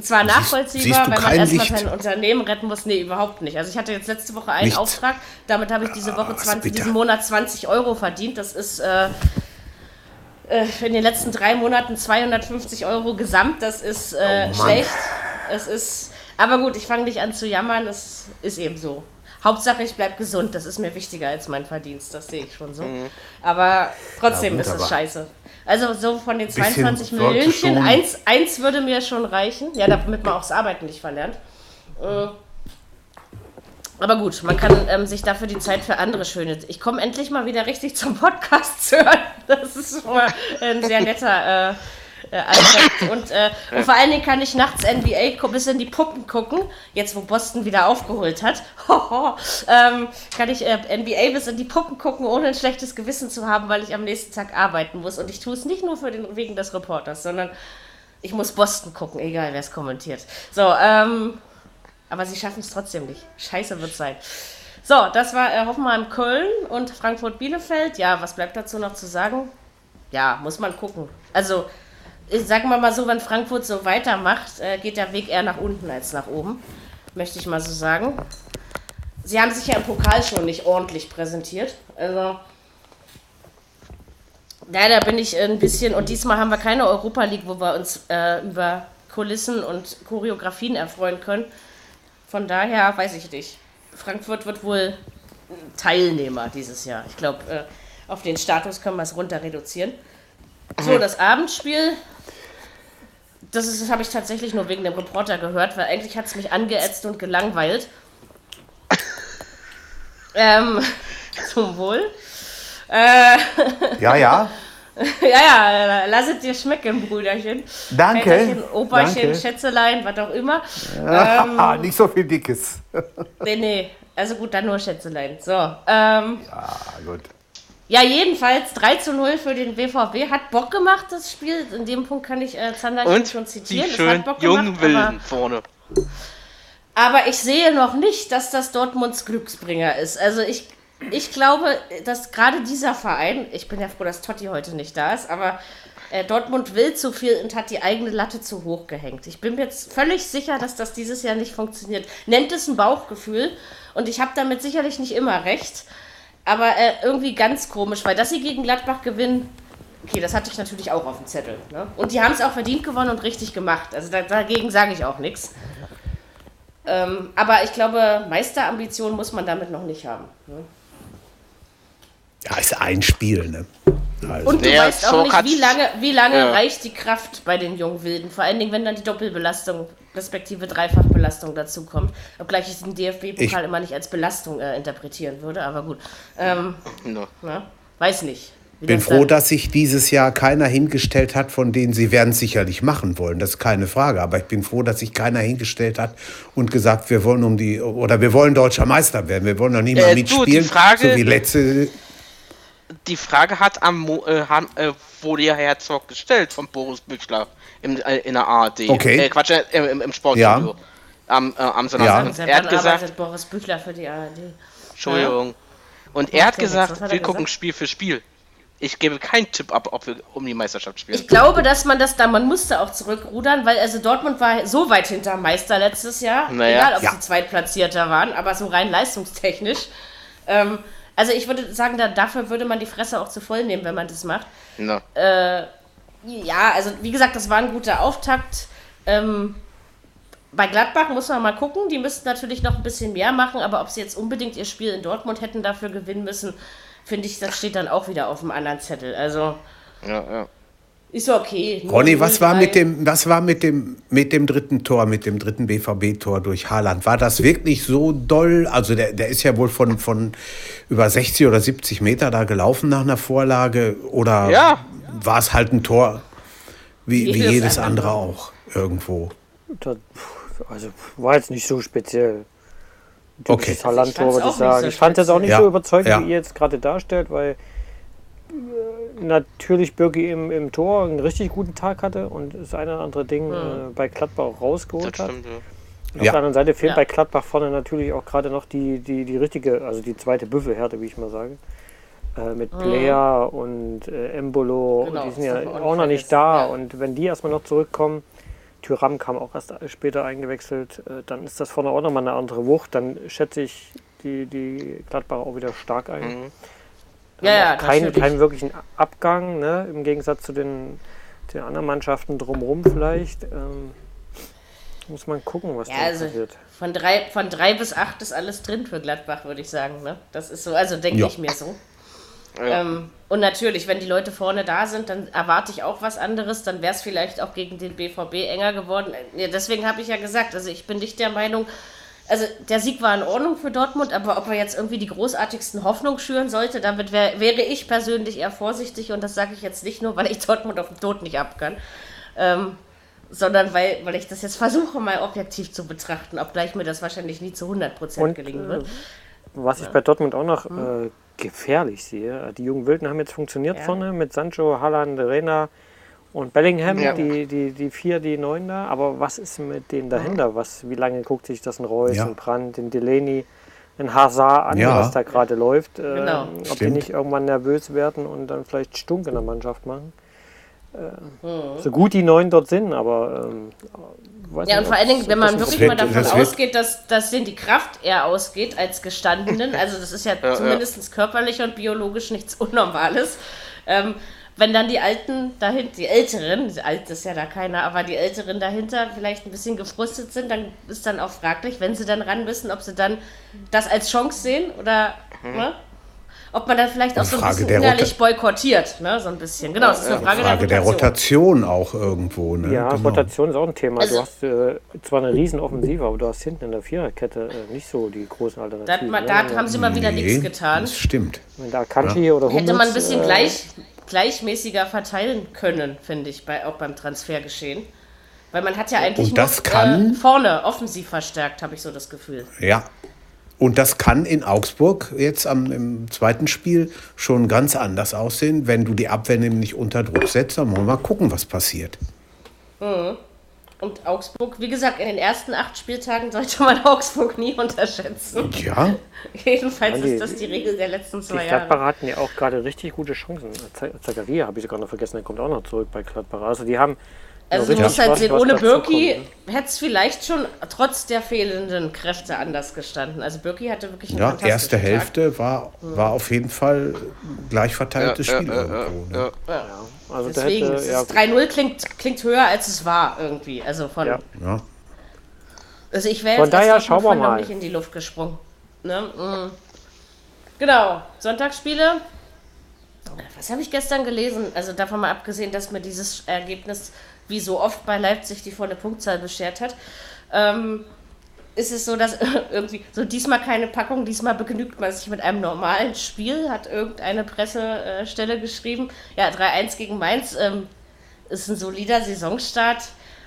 zwar nachvollziehbar, siehst wenn man erstmal Licht? sein Unternehmen retten muss. Nee, überhaupt nicht. Also ich hatte jetzt letzte Woche einen Nichts. Auftrag. Damit habe ich diese Woche Ah, ist 20, bitter. diesen Monat 20 Euro verdient. Das ist... Äh, äh, in den letzten drei Monaten 250 Euro gesamt. Das ist äh, Oh schlecht. Es ist. Aber gut, ich fange nicht an zu jammern. Es ist eben so. Hauptsache, ich bleibe gesund. Das ist mir wichtiger als mein Verdienst. Das sehe ich schon so. Aber trotzdem Ja, ist es scheiße. Also so von den Bisschen 22 sollte Millionen, eins, eins würde mir schon reichen. Ja, damit man auch das Arbeiten nicht verlernt. Äh, aber gut, man kann ähm, sich dafür die Zeit für andere schöne. Ich komme endlich mal wieder richtig zum Podcast zu hören. Das ist schon mal ein sehr netter äh, äh. Und, äh, und vor allen Dingen kann ich nachts NBA bis in die Puppen gucken. Jetzt, wo Boston wieder aufgeholt hat, ähm, kann ich äh, NBA bis in die Puppen gucken, ohne ein schlechtes Gewissen zu haben, weil ich am nächsten Tag arbeiten muss. Und ich tue es nicht nur für den, wegen des Reporters, sondern ich muss Boston gucken, egal wer es kommentiert. So, ähm, aber sie schaffen es trotzdem nicht. Scheiße wird sein. So, das war äh, Hoffenheim Köln und Frankfurt Bielefeld. Ja, was bleibt dazu noch zu sagen? Ja, muss man gucken. Also, ich sag mal mal so, wenn Frankfurt so weitermacht, äh, geht der Weg eher nach unten als nach oben. Möchte ich mal so sagen. Sie haben sich ja im Pokal schon nicht ordentlich präsentiert. Also, leider bin ich ein bisschen, und diesmal haben wir keine Europa League, wo wir uns äh, über Kulissen und Choreografien erfreuen können. Von daher weiß ich nicht. Frankfurt wird wohl Teilnehmer dieses Jahr. Ich glaube, äh, auf den Status können wir es runter reduzieren. So, das Abendspiel. Das, ist- das habe ich tatsächlich nur wegen dem Reporter gehört, weil eigentlich hat es mich angeätzt und gelangweilt. ähm, zum Wohl. Äh, Ja, ja. ja, ja, lass es dir schmecken, Brüderchen. Danke. Väterchen, Operchen, Danke. Schätzelein, was auch immer. Ah, nicht so viel Dickes. Nee, nee. Also gut, dann nur Schätzelein. So, ähm, Ah, gut. Ja, jedenfalls 3 zu 0 für den BVB. Hat Bock gemacht, das Spiel. In dem Punkt kann ich äh, Zander Und schon die zitieren. Es schön jungen Wilden vorne. aber ich sehe noch nicht, dass das Dortmunds Glücksbringer ist. Also ich, ich glaube, dass gerade dieser Verein, ich bin ja froh, dass Totti heute nicht da ist, aber äh, Dortmund will zu viel und hat die eigene Latte zu hoch gehängt. Ich bin mir jetzt völlig sicher, dass das dieses Jahr nicht funktioniert. Nennt es ein Bauchgefühl und ich habe damit sicherlich nicht immer recht, aber äh, irgendwie ganz komisch, weil dass sie gegen Gladbach gewinnen, okay, das hatte ich natürlich auch auf dem Zettel. Ne? Und die haben es auch verdient gewonnen und richtig gemacht. Also da, dagegen sage ich auch nichts. Ähm, aber ich glaube, Meisterambitionen muss man damit noch nicht haben. Ne? Ja, ist ein Spiel, ne? Also, Und du Naja, weißt auch nicht, wie lange, wie lange Ja. reicht die Kraft bei den jungen Wilden. Vor allen Dingen, wenn dann die Doppelbelastung respektive Dreifachbelastung dazu kommt. Obgleich ich den DFB-Pokal Ich- immer nicht als Belastung äh, interpretieren würde, aber gut. Ähm, No. na, weiß nicht. wie bin froh, dass sich dieses Jahr keiner hingestellt hat, von denen sie werden es sicherlich machen wollen. Das ist keine Frage. Aber ich bin froh, dass sich keiner hingestellt hat und gesagt, wir wollen um die oder wir wollen deutscher Meister werden. Wir wollen noch nie mal Äh, du, die mitspielen. Frage- so wie letzte. Die Frage hat am Mo äh, han, äh, wurde ja Herzog gestellt von Boris Büchler im, äh, in der ARD. Okay. Äh, Quatsch, äh, im, im Sportstudio. Ja. Am, äh, am Sonntag. Ja. Er hat gesagt, Boris Büchler für die ARD? Entschuldigung. Und er hat gesagt, hat er wir gucken gesagt? Spiel für Spiel. Ich gebe keinen Tipp ab, ob wir um die Meisterschaft spielen. Ich glaube, dass man das da, man musste auch zurückrudern, weil also Dortmund war so weit hinter Meister letztes Jahr, Naja. egal ob Ja. sie Zweitplatzierter waren, aber so rein leistungstechnisch. Ähm, also ich würde sagen, da, dafür würde man die Fresse auch zu voll nehmen, wenn man das macht. Na. Ja, also wie gesagt, das war ein guter Auftakt. Ähm, bei Gladbach muss man mal gucken, die müssten natürlich noch ein bisschen mehr machen, aber ob sie jetzt unbedingt ihr Spiel in Dortmund hätten dafür gewinnen müssen, finde ich, das steht dann auch wieder auf dem anderen Zettel. Also Ja, ja. Ist okay. Ronny, was war 0-3. mit dem, was war mit dem, mit dem dritten Tor, mit dem dritten BVB-Tor durch Haaland? War das wirklich so doll? Also der, der ist ja wohl von, von über 60 oder 70 Meter da gelaufen nach einer Vorlage oder Ja. war es halt ein Tor wie, wie Jedes andere. auch irgendwo? Das, also war jetzt nicht so speziell. Okay. Haaland-Tor, würde ich sagen. so ich fand das auch nicht Ja, so überzeugend, ja. wie ihr jetzt gerade darstellt, weil natürlich Birki im, im Tor einen richtig guten Tag hatte und das eine oder andere Ding äh, bei Gladbach auch rausgeholt Das hat. stimmt, ja. Auf Ja. der anderen Seite fehlt Ja. bei Gladbach vorne natürlich auch gerade noch die, die, die richtige, also die zweite Büffelhärte, wie ich mal sage. Äh, mit Blair und äh, Embolo, Genau, die sind ja auch noch nicht da. ja. Und wenn die erstmal noch zurückkommen, Tyram kam auch erst später eingewechselt, äh, dann ist das vorne auch nochmal eine andere Wucht. Dann schätze ich die, die Gladbacher auch wieder stark ein. Mhm. Ja, ja, kein, natürlich. keinen wirklichen Abgang, ne? im Gegensatz zu den, den anderen Mannschaften drumherum vielleicht. Ähm, muss man gucken, was Ja, da also passiert. von drei, von drei bis acht ist alles drin für Gladbach, würde ich sagen. Ne? Das ist so, also denke Ja. ich mir so. Ja. Ähm, und natürlich, wenn die Leute vorne da sind, dann erwarte ich auch was anderes. Dann wäre es vielleicht auch gegen den BVB enger geworden. Ja, deswegen habe ich ja gesagt, also ich bin nicht der Meinung, also der Sieg war in Ordnung für Dortmund, aber ob er jetzt irgendwie die großartigsten Hoffnungen schüren sollte, damit wär, wäre ich persönlich eher vorsichtig. Und das sage ich jetzt nicht nur, weil ich Dortmund auf dem Tod nicht ab kann. Ähm, sondern weil, weil ich das jetzt versuche, mal objektiv zu betrachten, obgleich mir das wahrscheinlich nie zu 100% Und, gelingen äh, wird. Was ich bei Dortmund auch noch äh, gefährlich sehe, die jungen Wilden haben jetzt funktioniert Ja. vorne mit Sancho, Haaland, Rena und Bellingham, Ja. die, die, die vier, die neun da. Aber was ist mit denen dahinter? Was, wie lange guckt sich das ein Reus, Ja. ein Brandt, ein Delaney, ein Hazard an, Ja. was da gerade läuft? Äh, Genau. Ob die Stimmt. nicht irgendwann nervös werden und dann vielleicht Stunk in der Mannschaft machen. Äh, So gut die neun dort sind, aber ähm, weiß Ja, nicht, und vor allen Dingen, wenn man wirklich wird- mal davon das ausgeht, dass, dass denen die Kraft eher ausgeht als gestandenen, also das ist ja, ja. zumindest körperlich und biologisch nichts Unnormales. Ähm, wenn dann die Alten dahinter, die Älteren, alt ist ja da keiner, aber die Älteren dahinter vielleicht ein bisschen gefrustet sind, dann ist dann auch fraglich, wenn sie dann ran müssen, ob sie dann das als Chance sehen oder ne? ob man dann vielleicht auch so ein Frage bisschen der innerlich boykottiert, ne? so ein bisschen. Genau, das ist eine Frage, Frage der Rotation auch irgendwo. Ne? Ja, Genau. Rotation ist auch ein Thema. Also- du hast äh, zwar eine riesen Offensive, aber du hast hinten in der Viererkette äh, nicht so die großen Da, Alternativen. man- ne? da haben sie mal wieder Nee, nichts getan. Das stimmt. Wenn da Kanji oder Hummels, Hätte man ein bisschen äh, gleich, gleichmäßiger verteilen können, finde ich, bei, auch beim Transfergeschehen. Weil man hat ja eigentlich Und das nur kann- äh, vorne offensiv verstärkt, habe ich so das Gefühl. Ja. Und das kann in Augsburg jetzt am, im zweiten Spiel schon ganz anders aussehen, wenn du die Abwehr nämlich unter Druck setzt. Dann wollen wir mal gucken, was passiert. Und Augsburg, wie gesagt, in den ersten acht Spieltagen sollte man Augsburg nie unterschätzen. Ja, Jedenfalls Ja, die- ist das die Regel der letzten Die zwei Gladbacher Jahre. hatten ja auch gerade richtig gute Chancen. Z- Zakaria habe ich sogar noch vergessen, der kommt auch noch zurück bei Gladbacher. Also die haben. Also noch du musst halt sehen, ohne Birki ne? hätte es vielleicht schon trotz der fehlenden Kräfte anders gestanden. Also Birki hatte wirklich einen ja erste Tag. Hälfte war, war auf jeden Fall gleich verteiltes Ja, Spiel ja, ja, irgendwo. Ne? ja. Also Deswegen, hätte, ja, ist 3-0 klingt, klingt höher, als es war irgendwie. Also von, Ja. Ja. also ich wäre Von jetzt daher schauen wir mal. nicht in die Luft gesprungen. Ne? Mm. Genau, Sonntagsspiele. Was habe ich gestern gelesen? Also davon mal abgesehen, dass mir dieses Ergebnis wie so oft bei Leipzig die volle Punktzahl beschert hat, ähm, ist es so, dass irgendwie so diesmal keine Packung, diesmal begnügt man sich mit einem normalen Spiel, hat irgendeine Pressestelle geschrieben. Ja, 3-1 gegen Mainz ähm, ist ein solider Saisonstart.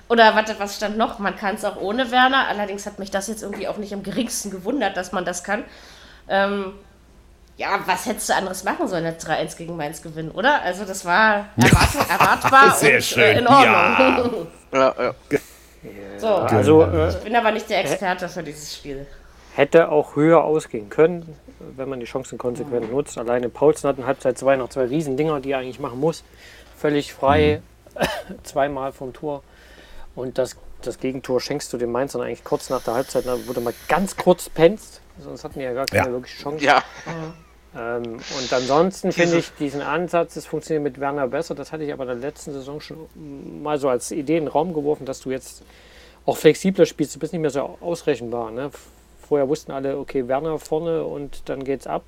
Oder warte, was stand noch? Man kann es auch ohne Werner. Allerdings hat mich das jetzt irgendwie auch nicht im geringsten gewundert, dass man das kann. Ähm, ja, was hättest du anderes machen sollen als 3-1 gegen Mainz gewinnen, oder? Also das war erwart erwartbar Sehr und schön, Äh, in Ordnung. Ja, ja. so, also äh, ich bin aber nicht der Experte für dieses Spiel. hätte auch höher ausgehen können, wenn man die Chancen konsequent nutzt. Alleine Paulsen hat in Halbzeit 2 noch zwei Riesendinger, die er eigentlich machen muss. Völlig frei, zweimal vom Tor. Und das, das Gegentor schenkst du den Mainzern eigentlich kurz nach der Halbzeit, da wurde mal ganz kurz penst, sonst hatten die ja gar keine Ja. wirkliche Chance. Ja, Ähm, und ansonsten finde ich diesen Ansatz, es funktioniert mit Werner besser. Das hatte ich aber in der letzten Saison schon mal so als Idee in den Raum geworfen, dass du jetzt auch flexibler spielst. Du bist nicht mehr so ausrechenbar. Ne? Vorher wussten alle, okay, Werner vorne und dann geht's ab.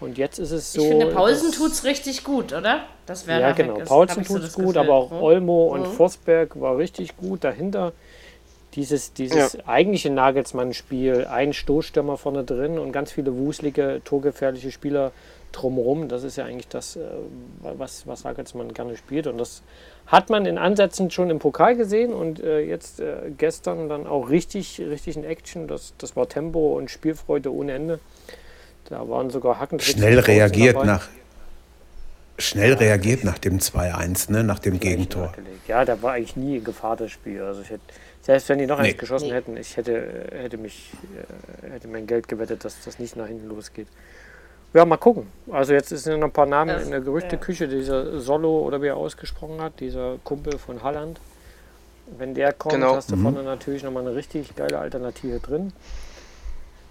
Und jetzt ist es so. Ich finde, Paulsen dass- tut's richtig gut, oder? Das wäre ja, genau. Paulsen tut es gut, aber auch Olmo und Forsberg war richtig gut dahinter. Dieses, dieses eigentliche Nagelsmann-Spiel, ein Stoßstürmer vorne drin und ganz viele wuselige, torgefährliche Spieler drumherum, das ist ja eigentlich das, äh, was, was Nagelsmann gerne spielt. Und das hat man in Ansätzen schon im Pokal gesehen und äh, jetzt äh, gestern dann auch richtig, richtig in Action. Das, das war Tempo und Spielfreude ohne Ende. Da waren sogar Hackentricks Schnell reagiert dabei. nach schnell reagiert nach dem 2-1, ne? nach dem Gegentor. nachgelegt. Ja, da war eigentlich nie in Gefahr das Spiel. Also ich hätte, selbst wenn die noch Nee. eins geschossen Nee. hätten, ich hätte, hätte mich, äh, hätte mein Geld gewettet, dass das nicht nach hinten losgeht. Ja, mal gucken. Also jetzt sind ja noch ein paar Namen Das- in der Gerüchteküche. Dieser Solo oder wie er ausgesprochen hat, dieser Kumpel von Halland. Wenn der kommt, Genau. hast du vorne natürlich nochmal eine richtig geile Alternative drin.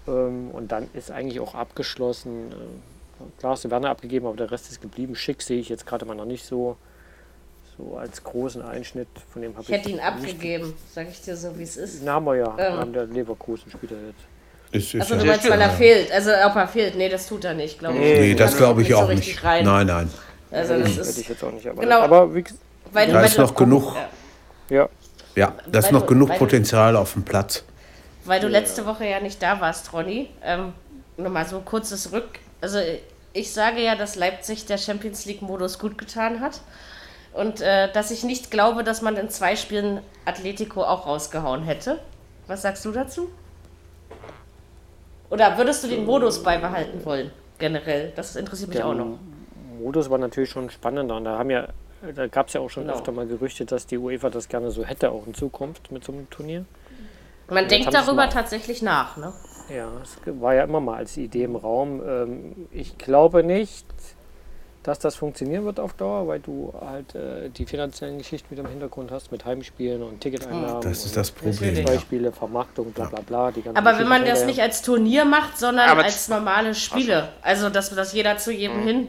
Ähm, und dann ist eigentlich auch abgeschlossen. Äh, klar hast du Werner abgegeben, aber der Rest ist geblieben. Schick sehe ich jetzt gerade mal noch nicht so, so als großen Einschnitt. Von dem habe Ich hätte ihn abgegeben, sag ich dir so, wie es ist. Den haben wir ja. Ähm. Der Leverkusen spielt er jetzt. Ist, ist Also ja- du meinst, weil er fehlt. Also ob er fehlt. Nee, das tut er nicht, glaube ich. Nee, Nee, das glaube ich so auch nicht. Rein. Nein, nein. Also das Hätte ist, ich jetzt auch nicht. Aber, Genau. aber wie, weil Da ist noch genug. Ja. ja, da ist noch du- genug Potenzial auf dem Platz. Weil du letzte Woche ja nicht da warst, Ronny. Ähm, Nochmal so ein kurzes Rück. Also ich sage ja, dass Leipzig der Champions League-Modus gut getan hat. Und äh, dass ich nicht glaube, dass man in zwei Spielen Atletico auch rausgehauen hätte. Was sagst du dazu? Oder würdest du den Modus beibehalten wollen? Generell. Das interessiert mich Der auch noch. Modus war natürlich schon spannender. Und da haben ja, da gab es ja auch schon Genau. öfter mal Gerüchte, dass die UEFA das gerne so hätte, auch in Zukunft mit so einem Turnier. Man denkt darüber tatsächlich nach, ne? Ja, es war ja immer mal als Idee im Raum. Ähm, Ich glaube nicht, dass das funktionieren wird auf Dauer, weil du halt äh, die finanziellen Geschichten wieder im Hintergrund hast mit Heimspielen und Ticketeinnahmen. Das ist das Problem. Ja. Beispiele, Vermarktung, bla bla bla. Die ganzen Aber wenn man das nicht als Turnier macht, sondern Aber als normale Spiele. Also, dass, dass jeder zu jedem Mhm. hin.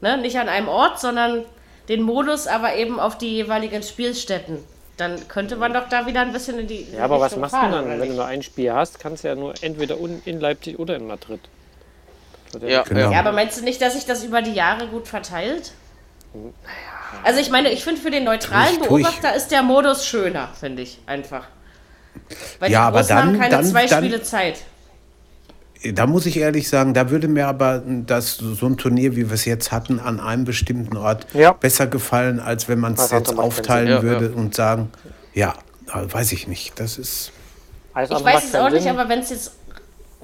Ne? Nicht an einem Ort, sondern den Modus aber eben auf die jeweiligen Spielstätten. Dann könnte man doch da wieder ein bisschen in die. Ja, aber was Richtung machst du fahren, dann, oder wenn du nur ein Spiel hast? Kannst du ja nur entweder in Leipzig oder in Madrid. Ja, Genau. Ja, aber meinst du nicht, dass sich das über die Jahre gut verteilt? Also ich meine, ich finde für den neutralen Tue ich- tue ich. Beobachter ist der Modus schöner, finde ich einfach. Weil Ja, die aber Großen haben dann- keine dann- zwei dann- Spiele Zeit. Da muss ich ehrlich sagen, da würde mir aber das, so ein Turnier, wie wir es jetzt hatten, an einem bestimmten Ort Ja. besser gefallen, als wenn man es jetzt aufteilen. Ja, würde und sagen, ja, weiß ich nicht. Das ist. Alles Ich weiß es auch nicht, aber wenn es jetzt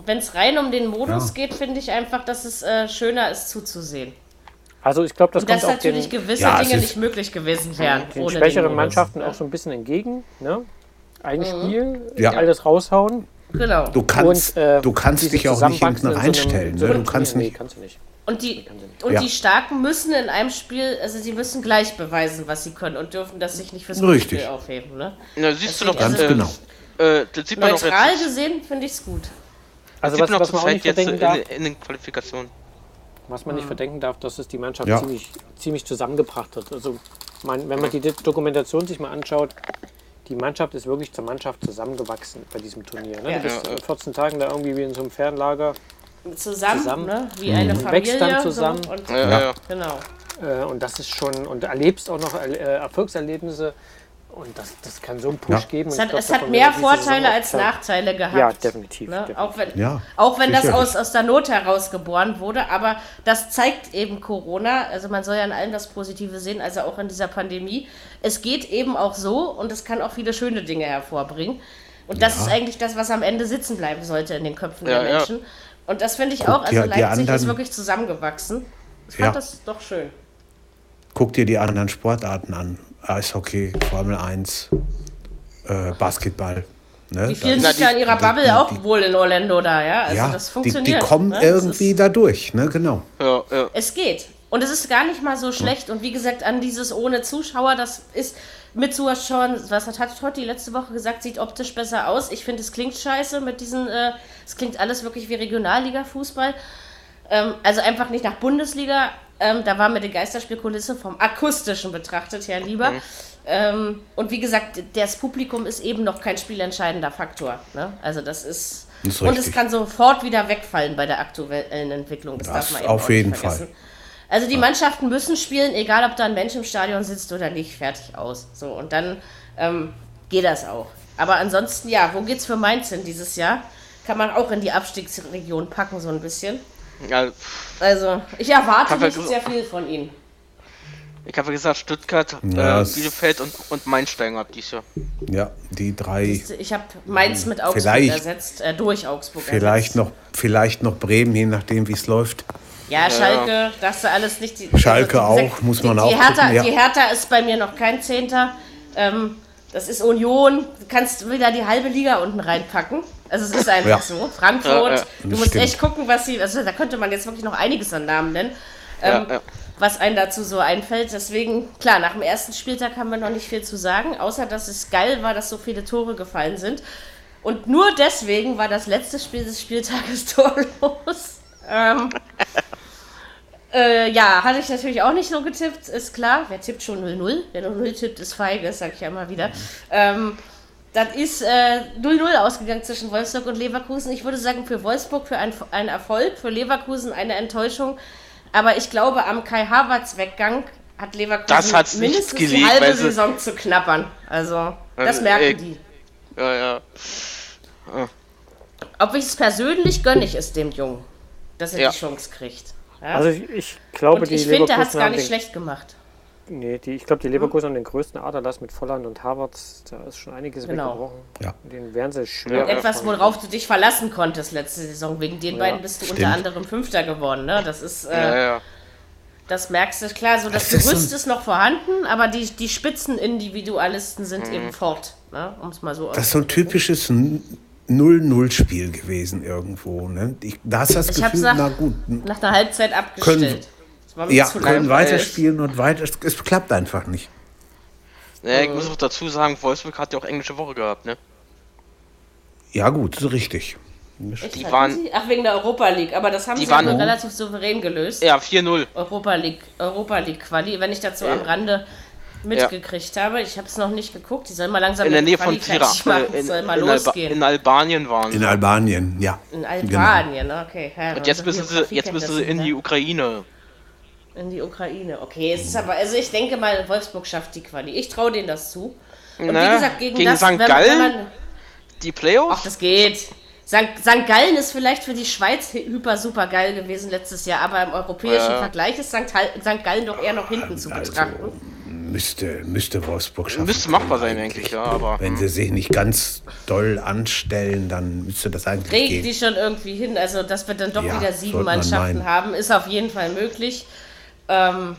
wenn es rein um den Modus Ja. geht, finde ich einfach, dass es äh, schöner ist zuzusehen. Also ich glaube, das Und dass kommt den, natürlich gewisse Ja, Dinge nicht möglich gewesen wären. den ohne schwächeren den. Mannschaften auch so ein bisschen entgegen. Ne? Ein Mhm. Spiel, Ja. alles raushauen. Genau. Du kannst, und, äh, du kannst dich auch nicht hinten reinstellen. so Ne? Du kannst nicht. Nee, kannst du nicht. Und die, und Ja. die Starken müssen in einem Spiel, also sie müssen gleich beweisen, was sie können und dürfen das sich nicht fürs Richtig. Spiel aufheben. Ne? Na, siehst du Deswegen doch, Ganz äh, genau. Äh, das sieht man doch Neutral jetzt. gesehen finde ich es gut. Also was, man was man auch nicht verdenken in, darf, in den Qualifikationen. was man nicht verdenken darf, dass es die Mannschaft Ja. ziemlich, ziemlich zusammengebracht hat. Also man, wenn man die Dokumentation sich mal anschaut, die Mannschaft ist wirklich zur Mannschaft zusammengewachsen bei diesem Turnier. Ne? Ja. Du bist Ja, in 14 Tagen da irgendwie wie in so einem Fernlager Zusammen, Zusammen. Ne? wie eine Familie. Wächst dann zusammen. So, und, Ja, ja. ja. Genau. äh, und das ist schon, und du erlebst auch noch äh, Erfolgserlebnisse und das, das kann so einen Push Ja. geben. Es hat, glaub, es hat mehr Vorteile als Nachteile gehabt. Ja, definitiv. Ne? definitiv. Auch wenn, Ja, auch wenn das aus, aus der Not heraus geboren wurde, aber das zeigt eben Corona, also man soll ja in allem das Positive sehen, also auch in dieser Pandemie. Es geht eben auch so und es kann auch viele schöne Dinge hervorbringen. Und das ist eigentlich das, was am Ende sitzen bleiben sollte in den Köpfen Ja, der ja. Menschen. Und das finde ich Guck auch, also die Leipzig ist anderen- wirklich zusammengewachsen. Ich Ja. fand das doch schön. Guck dir die anderen Sportarten an. Eishockey, Formel 1, äh, Basketball. Ne? Die fühlen sich ja in ihrer die- Bubble die- auch die- wohl in Orlando da, ja. Also ja, das die, funktioniert. die kommen ne? Irgendwie ist- da durch, ne? Genau. Ja, ja. Es geht. Und es ist gar nicht mal so schlecht. Und wie gesagt, an dieses ohne Zuschauer, das ist mit Zuschauern, was hat, hat Totti letzte Woche gesagt, sieht optisch besser aus. Ich finde, es klingt scheiße mit diesen, äh, es klingt alles wirklich wie Regionalliga-Fußball. Ähm, also einfach nicht nach Bundesliga. Ähm, da war mir die Geisterspielkulisse vom akustischen betrachtet her lieber. Ähm, und wie gesagt, das Publikum ist eben noch kein spielentscheidender Faktor. Ne? Also das ist. Das ist und es kann sofort wieder wegfallen bei der aktuellen Entwicklung. Das, Das darf man eben auf jeden. Fall. Also die Mannschaften müssen spielen, egal ob da ein Mensch im Stadion sitzt oder nicht, fertig aus. So, und dann ähm, geht das auch. Aber ansonsten, ja, wo geht's für Mainz hin dieses Jahr? Kann man auch in die Abstiegsregion packen, so ein bisschen. Ja Also, ich erwarte ja nicht sehr viel von ihnen. ich habe gesagt, Stuttgart, Ja, äh, Bielefeld und, und Mainz steigen ab dieses Jahr. Ja, die drei. Ich habe Mainz mit Augsburg ersetzt, äh, durch Augsburg Vielleicht ersetzt. noch, vielleicht noch Bremen, je nachdem, wie es läuft. Ja, Schalke, das ist alles nicht die. Schalke also, auch, muss man die, auch Die Hertha, gucken, ja. die Hertha ist bei mir noch kein Zehnter. Ähm, das ist Union. Du kannst wieder die halbe Liga unten reinpacken. Also es ist einfach Ja. so. Frankfurt, Ja, ja. du Das musst stimmt. echt gucken, was sie. Also da könnte man jetzt wirklich noch einiges an Namen nennen. Ähm, Ja, ja. Was einem dazu so einfällt. Deswegen, klar, nach dem ersten Spieltag haben wir noch nicht viel zu sagen, außer dass es geil war, dass so viele Tore gefallen sind. Und nur deswegen war das letzte Spiel des Spieltages torlos. Ähm, äh, ja, hatte ich natürlich auch nicht so getippt, ist klar. Wer tippt schon 0-0? Wer nur 0 tippt, ist feige, sag ich ja immer wieder. Ähm, das ist äh, 0-0 ausgegangen zwischen Wolfsburg und Leverkusen. Ich würde sagen, für Wolfsburg für ein, ein Erfolg, für Leverkusen eine Enttäuschung. Aber ich glaube, am Kai Havertz Weggang hat Leverkusen Das hat's nicht mindestens die gelegt, halbe weil sie- Saison zu knappern. Also, das Äh, merken äh, die. Ja, ja. Ob ich es persönlich gönne ich es dem Jungen, dass er Ja. die Chance kriegt. Ja? Also ich, ich glaube, und die ich finde, er hat es Leverkusen gar nicht den, schlecht gemacht. Nee, die, ich glaube, die Leverkusen haben den größten Aderlass mit Volland und Havertz. Da ist schon einiges Genau. weggebrochen. Ja. Den werden sie schwer. Ja. Etwas, worauf du dich verlassen konntest letzte Saison. Wegen den beiden bist du unter stimmt. anderem Fünfter geworden. Ne? Das ist, äh, Ja, ja. das merkst du klar. So das Gerüst ist noch vorhanden, aber die, die Spitzenindividualisten sind eben fort. Ne? Um es mal so Das ist so ein typisches 0-0-Spiel gewesen irgendwo. Ne? Ich, da hast du das Ich Gefühl, nach- na gut, nach einer Halbzeit abgestellt. Können- ja, können weiterspielen und weiter. Es, es klappt einfach nicht. ja. Ich muss auch dazu sagen, Wolfsburg hat ja auch englische Woche gehabt, ne? Ja, gut, ist richtig. Echt, Die waren- sie? Ach, wegen der Europa League. Aber das haben Die sie waren- relativ souverän gelöst. Ja, 4-0. Europa League, Europa League Quali, wenn ich dazu am Rande mitgekriegt habe. Ich habe es noch nicht geguckt. Die sollen mal langsam In der Nähe von Tira. machen. In, soll in, mal in, Alba losgehen. in Albanien waren In sie. Albanien, ja. In Albanien, okay. Ja, Und jetzt müssen sie, jetzt müssen sie in die Ukraine. In die Ukraine. Okay, es ist aber, also ich denke mal, Wolfsburg schafft die Quali. Ich traue denen das zu. Und Na, wie gesagt, gegen, gegen das, St. wenn, wenn Gallen? man, Die ach, Playoffs? das geht. St. St. Gallen ist vielleicht für die Schweiz hyper super geil gewesen letztes Jahr, aber im europäischen Ja. Vergleich ist St. St. Gallen doch eher noch hinten zu Also, betrachten. müsste, müsste Wolfsburg schaffen. Müsste machbar sein eigentlich, ja, aber. Wenn sie sich nicht ganz doll anstellen, dann müsste das eigentlich Kriegen gehen. die schon irgendwie hin. Also, dass wir dann doch Ja, wieder sieben Mannschaften meinen. haben, ist auf jeden Fall möglich. Ähm,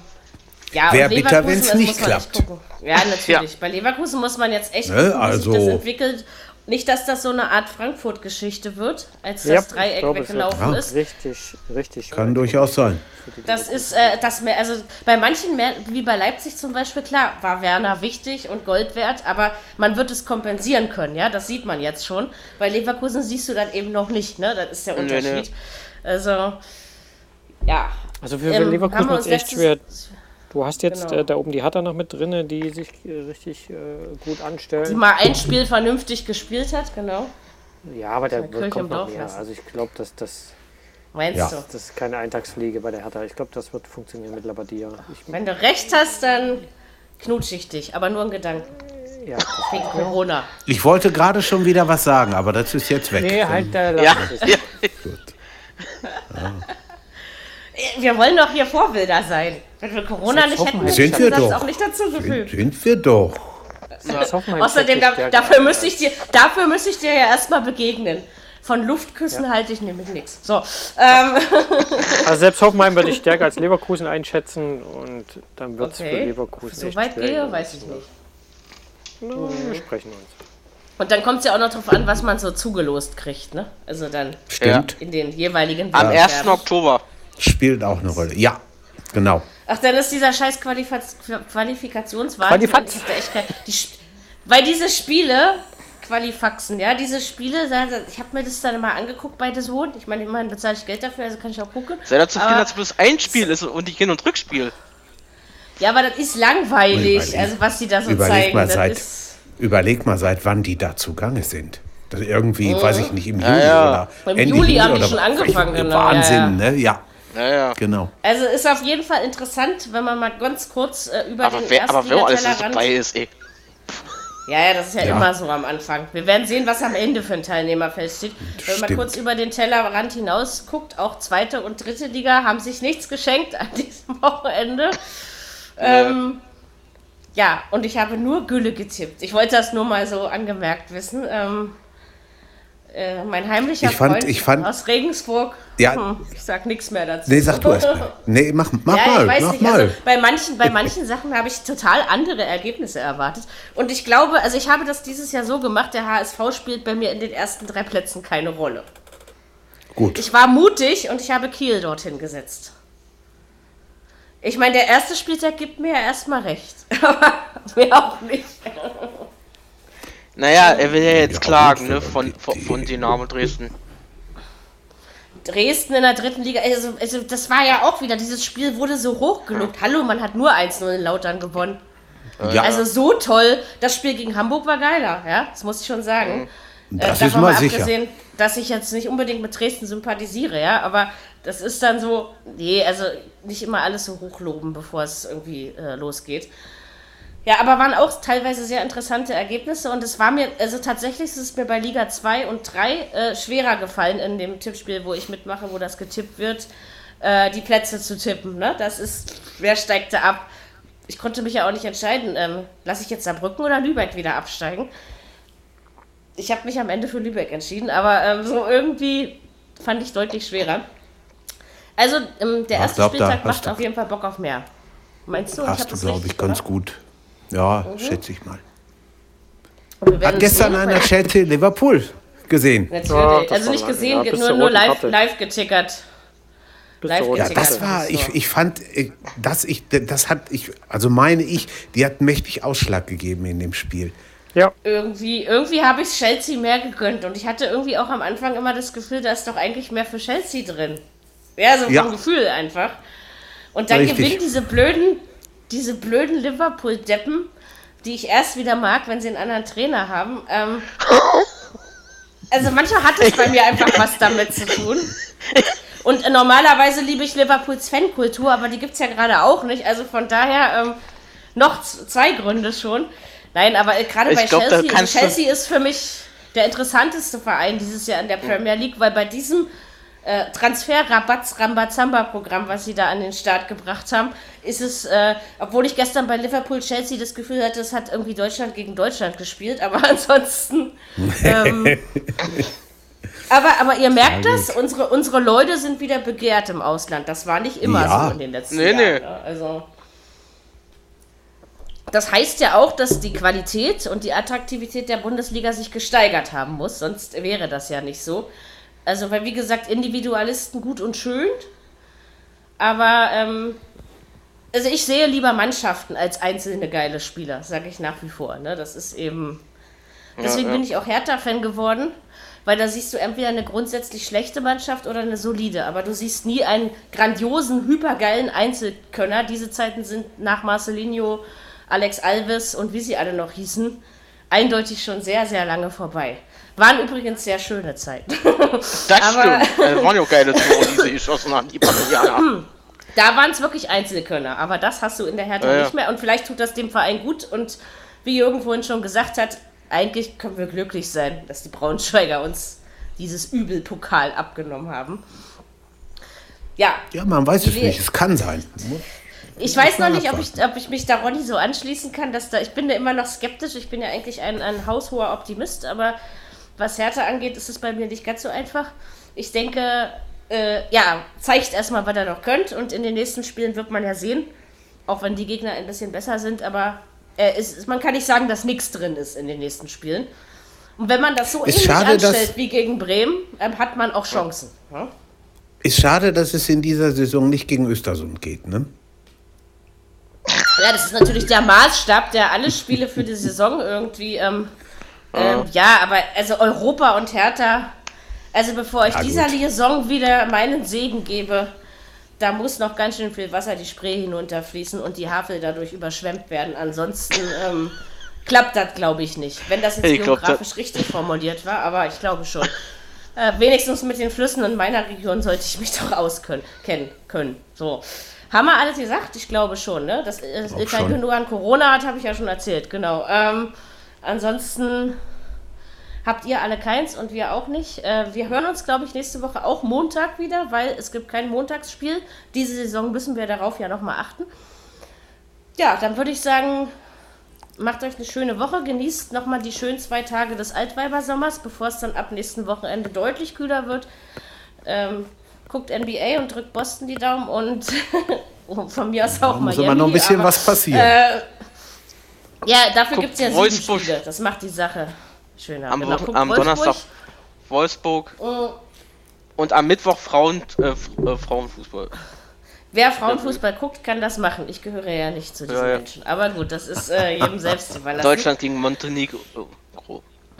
ja, Wär und bitter, Leverkusen, wenn's das nicht muss man echt klappt. gucken. Ja, natürlich. Bei Leverkusen muss man jetzt echt Ne, gucken, wie also- sich das entwickelt. Nicht, dass das so eine Art Frankfurt-Geschichte wird, als das Ja, Dreieck glaube, es weggelaufen Ja. ist. Richtig, richtig. Kann durchaus sein. Das ist, äh, das mehr, also bei manchen, mehr, wie bei Leipzig zum Beispiel, klar, war Werner wichtig und Gold wert, aber man wird es kompensieren können, ja, das sieht man jetzt schon. Bei Leverkusen siehst du dann eben noch nicht, ne, das ist der Nee, nee. Unterschied. Also, ja. Also für, Ähm, Leverkusen haben wir ist uns echt schwer. Du hast jetzt Genau. äh, da oben die Hatter noch mit drin, die sich äh, richtig äh, gut Die anstellen. mal ein Spiel vernünftig gespielt hat, genau. Ja, aber der Kirche kommt noch mehr. lassen. Also ich glaube, dass das, Meinst Ja. du? das ist keine Eintagsfliege bei der Hertha. Ich glaube, das wird funktionieren mit Labadia. Ich, Wenn du recht hast, dann knutsch ich dich, aber nur in Gedanken. ja, das, Wegen Corona. Ich wollte gerade schon wieder was sagen, aber das ist jetzt weg. nee, halt der Ja, lass es. ja. Gut. Wir wollen doch hier Vorbilder sein. Wenn wir Corona nicht hätten, Sind hätten wir das doch. auch nicht dazu Sind, gefühlt. sind wir doch. Außerdem, da, dafür, müsste ich dir, dafür müsste ich dir ja erstmal begegnen. Von Luftküssen halte ich nämlich nichts. So, ähm, Also selbst Hoffenheim würde ich stärker als Leverkusen einschätzen und dann wird es für okay. Leverkusen So weit gehe, weiß ich nicht. Na, wir sprechen uns. Und dann kommt es ja auch noch drauf an, was man so zugelost kriegt, ne? Also dann Stimmt. in den jeweiligen Am Wettbewerben. 1. Oktober. Spielt auch eine Rolle. Ja, genau. Ach, dann ist dieser scheiß Qualifa Qualifikationswahnsinn. Qualifax. Die, weil diese Spiele, Qualifaxen, ja, diese Spiele, ich habe mir das dann mal angeguckt bei The Zone. Ich meine, immerhin bezahle ich Geld dafür, also kann ich auch gucken. Sei da zufrieden, Aber- dass es bloß ein Spiel ist und nicht Hin- und Rückspiel. Ja, aber das ist langweilig, Überleg- also was die da so Überleg zeigen. mal, das seit, ist überleg mal, seit wann die da zugange sind. Das irgendwie, weiß ich nicht, im Juli ja. oder Im Ende Juli haben die schon angefangen, ich- genau, Wahnsinn, ja, ja. ne? Ja, Ja, ja. genau. Also ist auf jeden Fall interessant, wenn man mal ganz kurz äh, über Aber den wer, aber wer alles Erstligatellerrand- dabei ist, ey. Ja, ja, das ist ja, Ja. immer so am Anfang. Wir werden sehen, was am Ende für ein Teilnehmerfeld steht. Wenn man kurz über den Tellerrand hinaus guckt, auch zweite und dritte Liga haben sich nichts geschenkt an diesem Wochenende. Ähm, ja, und ich habe nur Gülle getippt. Ich wollte das nur mal so angemerkt wissen. Ähm, äh, mein heimlicher Ich fand- Freund ich fand- aus Regensburg. Ja. Hm, ich sag nichts mehr dazu. Nee, sag du erst mal. Nee, mach, mach Ja, mal, ich weiß mach nicht. mal. Also bei manchen, bei manchen Sachen habe ich total andere Ergebnisse erwartet. Und ich glaube, also ich habe das dieses Jahr so gemacht, der HSV spielt bei mir in den ersten drei Plätzen keine Rolle. Gut. Ich war mutig und ich habe Kiel dorthin gesetzt. Ich meine, der erste Spieltag gibt mir ja erstmal recht. Aber mir auch nicht. Naja, er will ja jetzt klagen, ne, von, von, von Dynamo Dresden. Dresden in der dritten Liga, also, also das war ja auch wieder, dieses Spiel wurde so hoch gelobt. Hallo, man hat nur 1-0 in Lautern gewonnen. ja, Also so toll. Das Spiel gegen Hamburg war geiler, ja, das muss ich schon sagen. das Äh, ist davon mal sicher. abgesehen, dass ich jetzt nicht unbedingt mit Dresden sympathisiere, ja, aber das ist dann so, nee, also nicht immer alles so hochloben, bevor es irgendwie äh, losgeht. Ja, aber waren auch teilweise sehr interessante Ergebnisse und es war mir, also tatsächlich ist es mir bei Liga 2 und 3 äh, schwerer gefallen in dem Tippspiel, wo ich mitmache, wo das getippt wird, äh, die Plätze zu tippen. Ne? Das ist, wer steigt da ab? Ich konnte mich ja auch nicht entscheiden, ähm, lasse ich jetzt Saarbrücken oder Lübeck wieder absteigen? Ich habe mich am Ende für Lübeck entschieden, aber ähm, so irgendwie fand ich deutlich schwerer. Also ähm, der ich erste glaub, Spieltag macht auf jeden Fall Bock auf mehr. Meinst du? Hast du, glaube richtig ich, ganz gut. Ja, schätze ich mal. Hat gestern sehen, einer Chelsea Liverpool gesehen. Natürlich. Ja, das also nicht gesehen, Ja, nur, nur live, live getickert. Ja, getickert. das war, ich, ich fand, äh, dass ich, das hat ich, also meine ich, die hat mächtig Ausschlag gegeben in dem Spiel. Ja, Irgendwie, irgendwie habe ich Chelsea mehr gegönnt und ich hatte irgendwie auch am Anfang immer das Gefühl, da ist doch eigentlich mehr für Chelsea drin. Ja, so Ja. vom Gefühl einfach. Und dann Richtig. gewinnen diese blöden, diese blöden Liverpool-Deppen, die ich erst wieder mag, wenn sie einen anderen Trainer haben. Ähm, also manchmal hat es bei mir einfach was damit zu tun. Und äh, normalerweise liebe ich Liverpools Fankultur, aber die gibt es ja gerade auch nicht. Also von daher ähm, noch zwei Gründe schon. Nein, aber äh, gerade bei glaub, Chelsea, also Chelsea ist für mich der interessanteste Verein dieses Jahr in der Premier League, weil bei diesem äh, Transfer-Rabatz-Rambazamba-Programm, was sie da an den Start gebracht haben, ist es, äh, obwohl ich gestern bei Liverpool-Chelsea das Gefühl hatte, es hat irgendwie Deutschland gegen Deutschland gespielt, aber ansonsten. Ähm, aber, aber ihr merkt das, unsere, unsere Leute sind wieder begehrt im Ausland. Das war nicht immer Ja. so in den letzten Nee, Jahren. nee. Ne? Also. Das heißt ja auch, dass die Qualität und die Attraktivität der Bundesliga sich gesteigert haben muss, sonst wäre das ja nicht so. Also, weil wie gesagt, Individualisten gut und schön, aber ähm, also ich sehe lieber Mannschaften als einzelne geile Spieler, sage ich nach wie vor. Ne? Das ist eben. Deswegen ja. bin ich auch Hertha-Fan geworden, weil da siehst du entweder eine grundsätzlich schlechte Mannschaft oder eine solide, aber du siehst nie einen grandiosen, hypergeilen Einzelkönner. Diese Zeiten sind nach Marcelinho, Alex Alves und wie sie alle noch hießen, eindeutig schon sehr, sehr lange vorbei. Waren übrigens sehr schöne Zeiten. Das Aber- stimmt. Das waren ja auch geile Tore, die sie geschossen haben, die Brasilianer. Da waren es wirklich Einzelkönner, aber das hast du in der Hertha Ja, nicht mehr und vielleicht tut das dem Verein gut und wie Jürgen vorhin schon gesagt hat, eigentlich können wir glücklich sein, dass die Braunschweiger uns dieses Übelpokal abgenommen haben. Ja, Ja, man weiß es nicht. Es kann sein. Ich weiß noch nicht, ob ich, ob ich mich da Ronny so anschließen kann, dass da, ich bin da immer noch skeptisch, ich bin ja eigentlich ein, ein haushoher Optimist, aber was Hertha angeht, ist es bei mir nicht ganz so einfach. Ich denke, äh, ja, zeigt erstmal, was ihr noch könnt und in den nächsten Spielen wird man ja sehen, auch wenn die Gegner ein bisschen besser sind, aber äh, es- man kann nicht sagen, dass nichts drin ist in den nächsten Spielen. Und wenn man das so Ist ähnlich schade, anstellt wie gegen Bremen, ähm, hat man auch Chancen. Ja? Ist schade, dass es in dieser Saison nicht gegen Östersund geht, ne? Ja, das ist natürlich der Maßstab, der alle Spiele für die Saison irgendwie. Ähm, ähm, ja, aber also Europa und Hertha. Also bevor ich Ja, dieser gut. Saison wieder meinen Segen gebe, da muss noch ganz schön viel Wasser die Spree hinunterfließen und die Havel dadurch überschwemmt werden. Ansonsten ähm, klappt das, glaube ich, nicht. Wenn das jetzt Ich glaub, geografisch richtig formuliert war, aber ich glaube schon. Äh, wenigstens mit den Flüssen in meiner Region sollte ich mich doch auskennen kennen, können. So. Haben wir alles gesagt? Ich glaube schon, ne? Glaub Ilkay schon. Gündogan Corona hat, habe ich ja schon erzählt, genau. Ähm, ansonsten habt ihr alle keins und wir auch nicht. Äh, wir hören uns, glaube ich, nächste Woche auch Montag wieder, weil es gibt kein Montagsspiel. Diese Saison müssen wir darauf ja nochmal achten. Ja, dann würde ich sagen, macht euch eine schöne Woche, genießt nochmal die schönen zwei Tage des Altweibersommers, bevor es dann ab nächsten Wochenende deutlich kühler wird. Ähm, guckt NBA und drückt Boston die Daumen und von mir aus auch Da muss Miami. immer noch ein bisschen aber, was passieren. Äh, ja, dafür gibt es ja sieben. Spiele. Das macht die Sache schöner. Am, Genau, am Wolfsburg. Donnerstag Wolfsburg Mm, und am Mittwoch Frauen, äh, äh, Frauenfußball. Wer Frauenfußball guckt, kann das machen. Ich gehöre ja nicht zu diesen Ja, ja. Menschen. Aber gut, das ist äh, jedem selbst überlassen. Deutschland gegen Montenegro.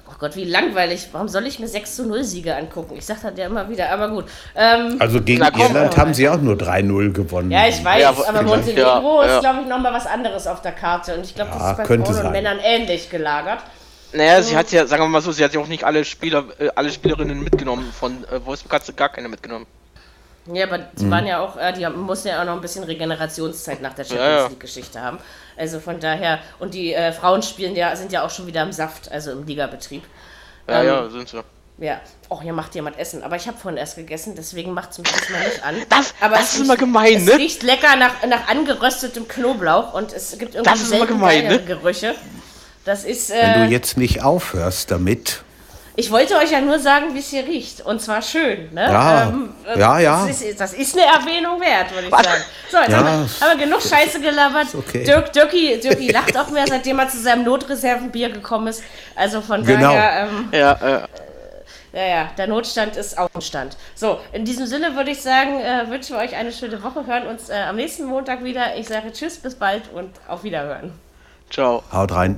Oh Gott, wie langweilig. Warum soll ich mir 6 zu 0 Siege angucken? Ich sag das ja immer wieder, aber gut. Ähm, Also gegen Na komm. Irland haben sie auch nur 3-0 gewonnen. ja, ich weiß, Ja, aber Montenegro ja, ja. ist, glaube ich, nochmal was anderes auf der Karte. Und ich glaube, das ist bei Frauen und sein. Männern ähnlich gelagert. Naja, sie hat ja, sagen wir mal so, sie hat ja auch nicht alle Spieler, äh, alle Spielerinnen mitgenommen. Von äh, Wolfsburg hat sie gar keine mitgenommen. Ja, aber Mhm. die waren ja auch, äh, die mussten ja auch noch ein bisschen Regenerationszeit nach der Champions ja. League-Geschichte haben. Also von daher, und die äh, Frauen spielen ja, sind ja auch schon wieder im Saft, also im Ligabetrieb. Ja, Ähm, ja, sind sie. Ja, oh, hier macht jemand Essen. Aber ich habe vorhin erst gegessen, deswegen macht es mich diesmal nicht an. Das- aber das es ist immer riecht- gemein, es ne? riecht lecker nach, nach angeröstetem Knoblauch und es gibt irgendwie Das ist immer gemein, ne? Gerüche. Das ist, Wenn äh, du jetzt nicht aufhörst damit, ich wollte euch ja nur sagen, wie es hier riecht. Und zwar schön, ne? Ja, äh, ja, ja. Das ist, das ist eine Erwähnung wert, würde ich Was? sagen. So, jetzt Ja. haben, wir, haben wir genug Scheiße gelabert. okay. Dirk, Dirki, Dirki lacht auch mehr, seitdem er zu seinem Notreservenbier gekommen ist. Also von Genau. daher, ähm, Ja, äh, ja, ja, der Notstand ist Außenstand. So, in diesem Sinne würde ich sagen, äh, wünschen wir euch eine schöne Woche. Hören uns äh, am nächsten Montag wieder. Ich sage Tschüss, bis bald und auf Wiederhören. ciao. haut rein.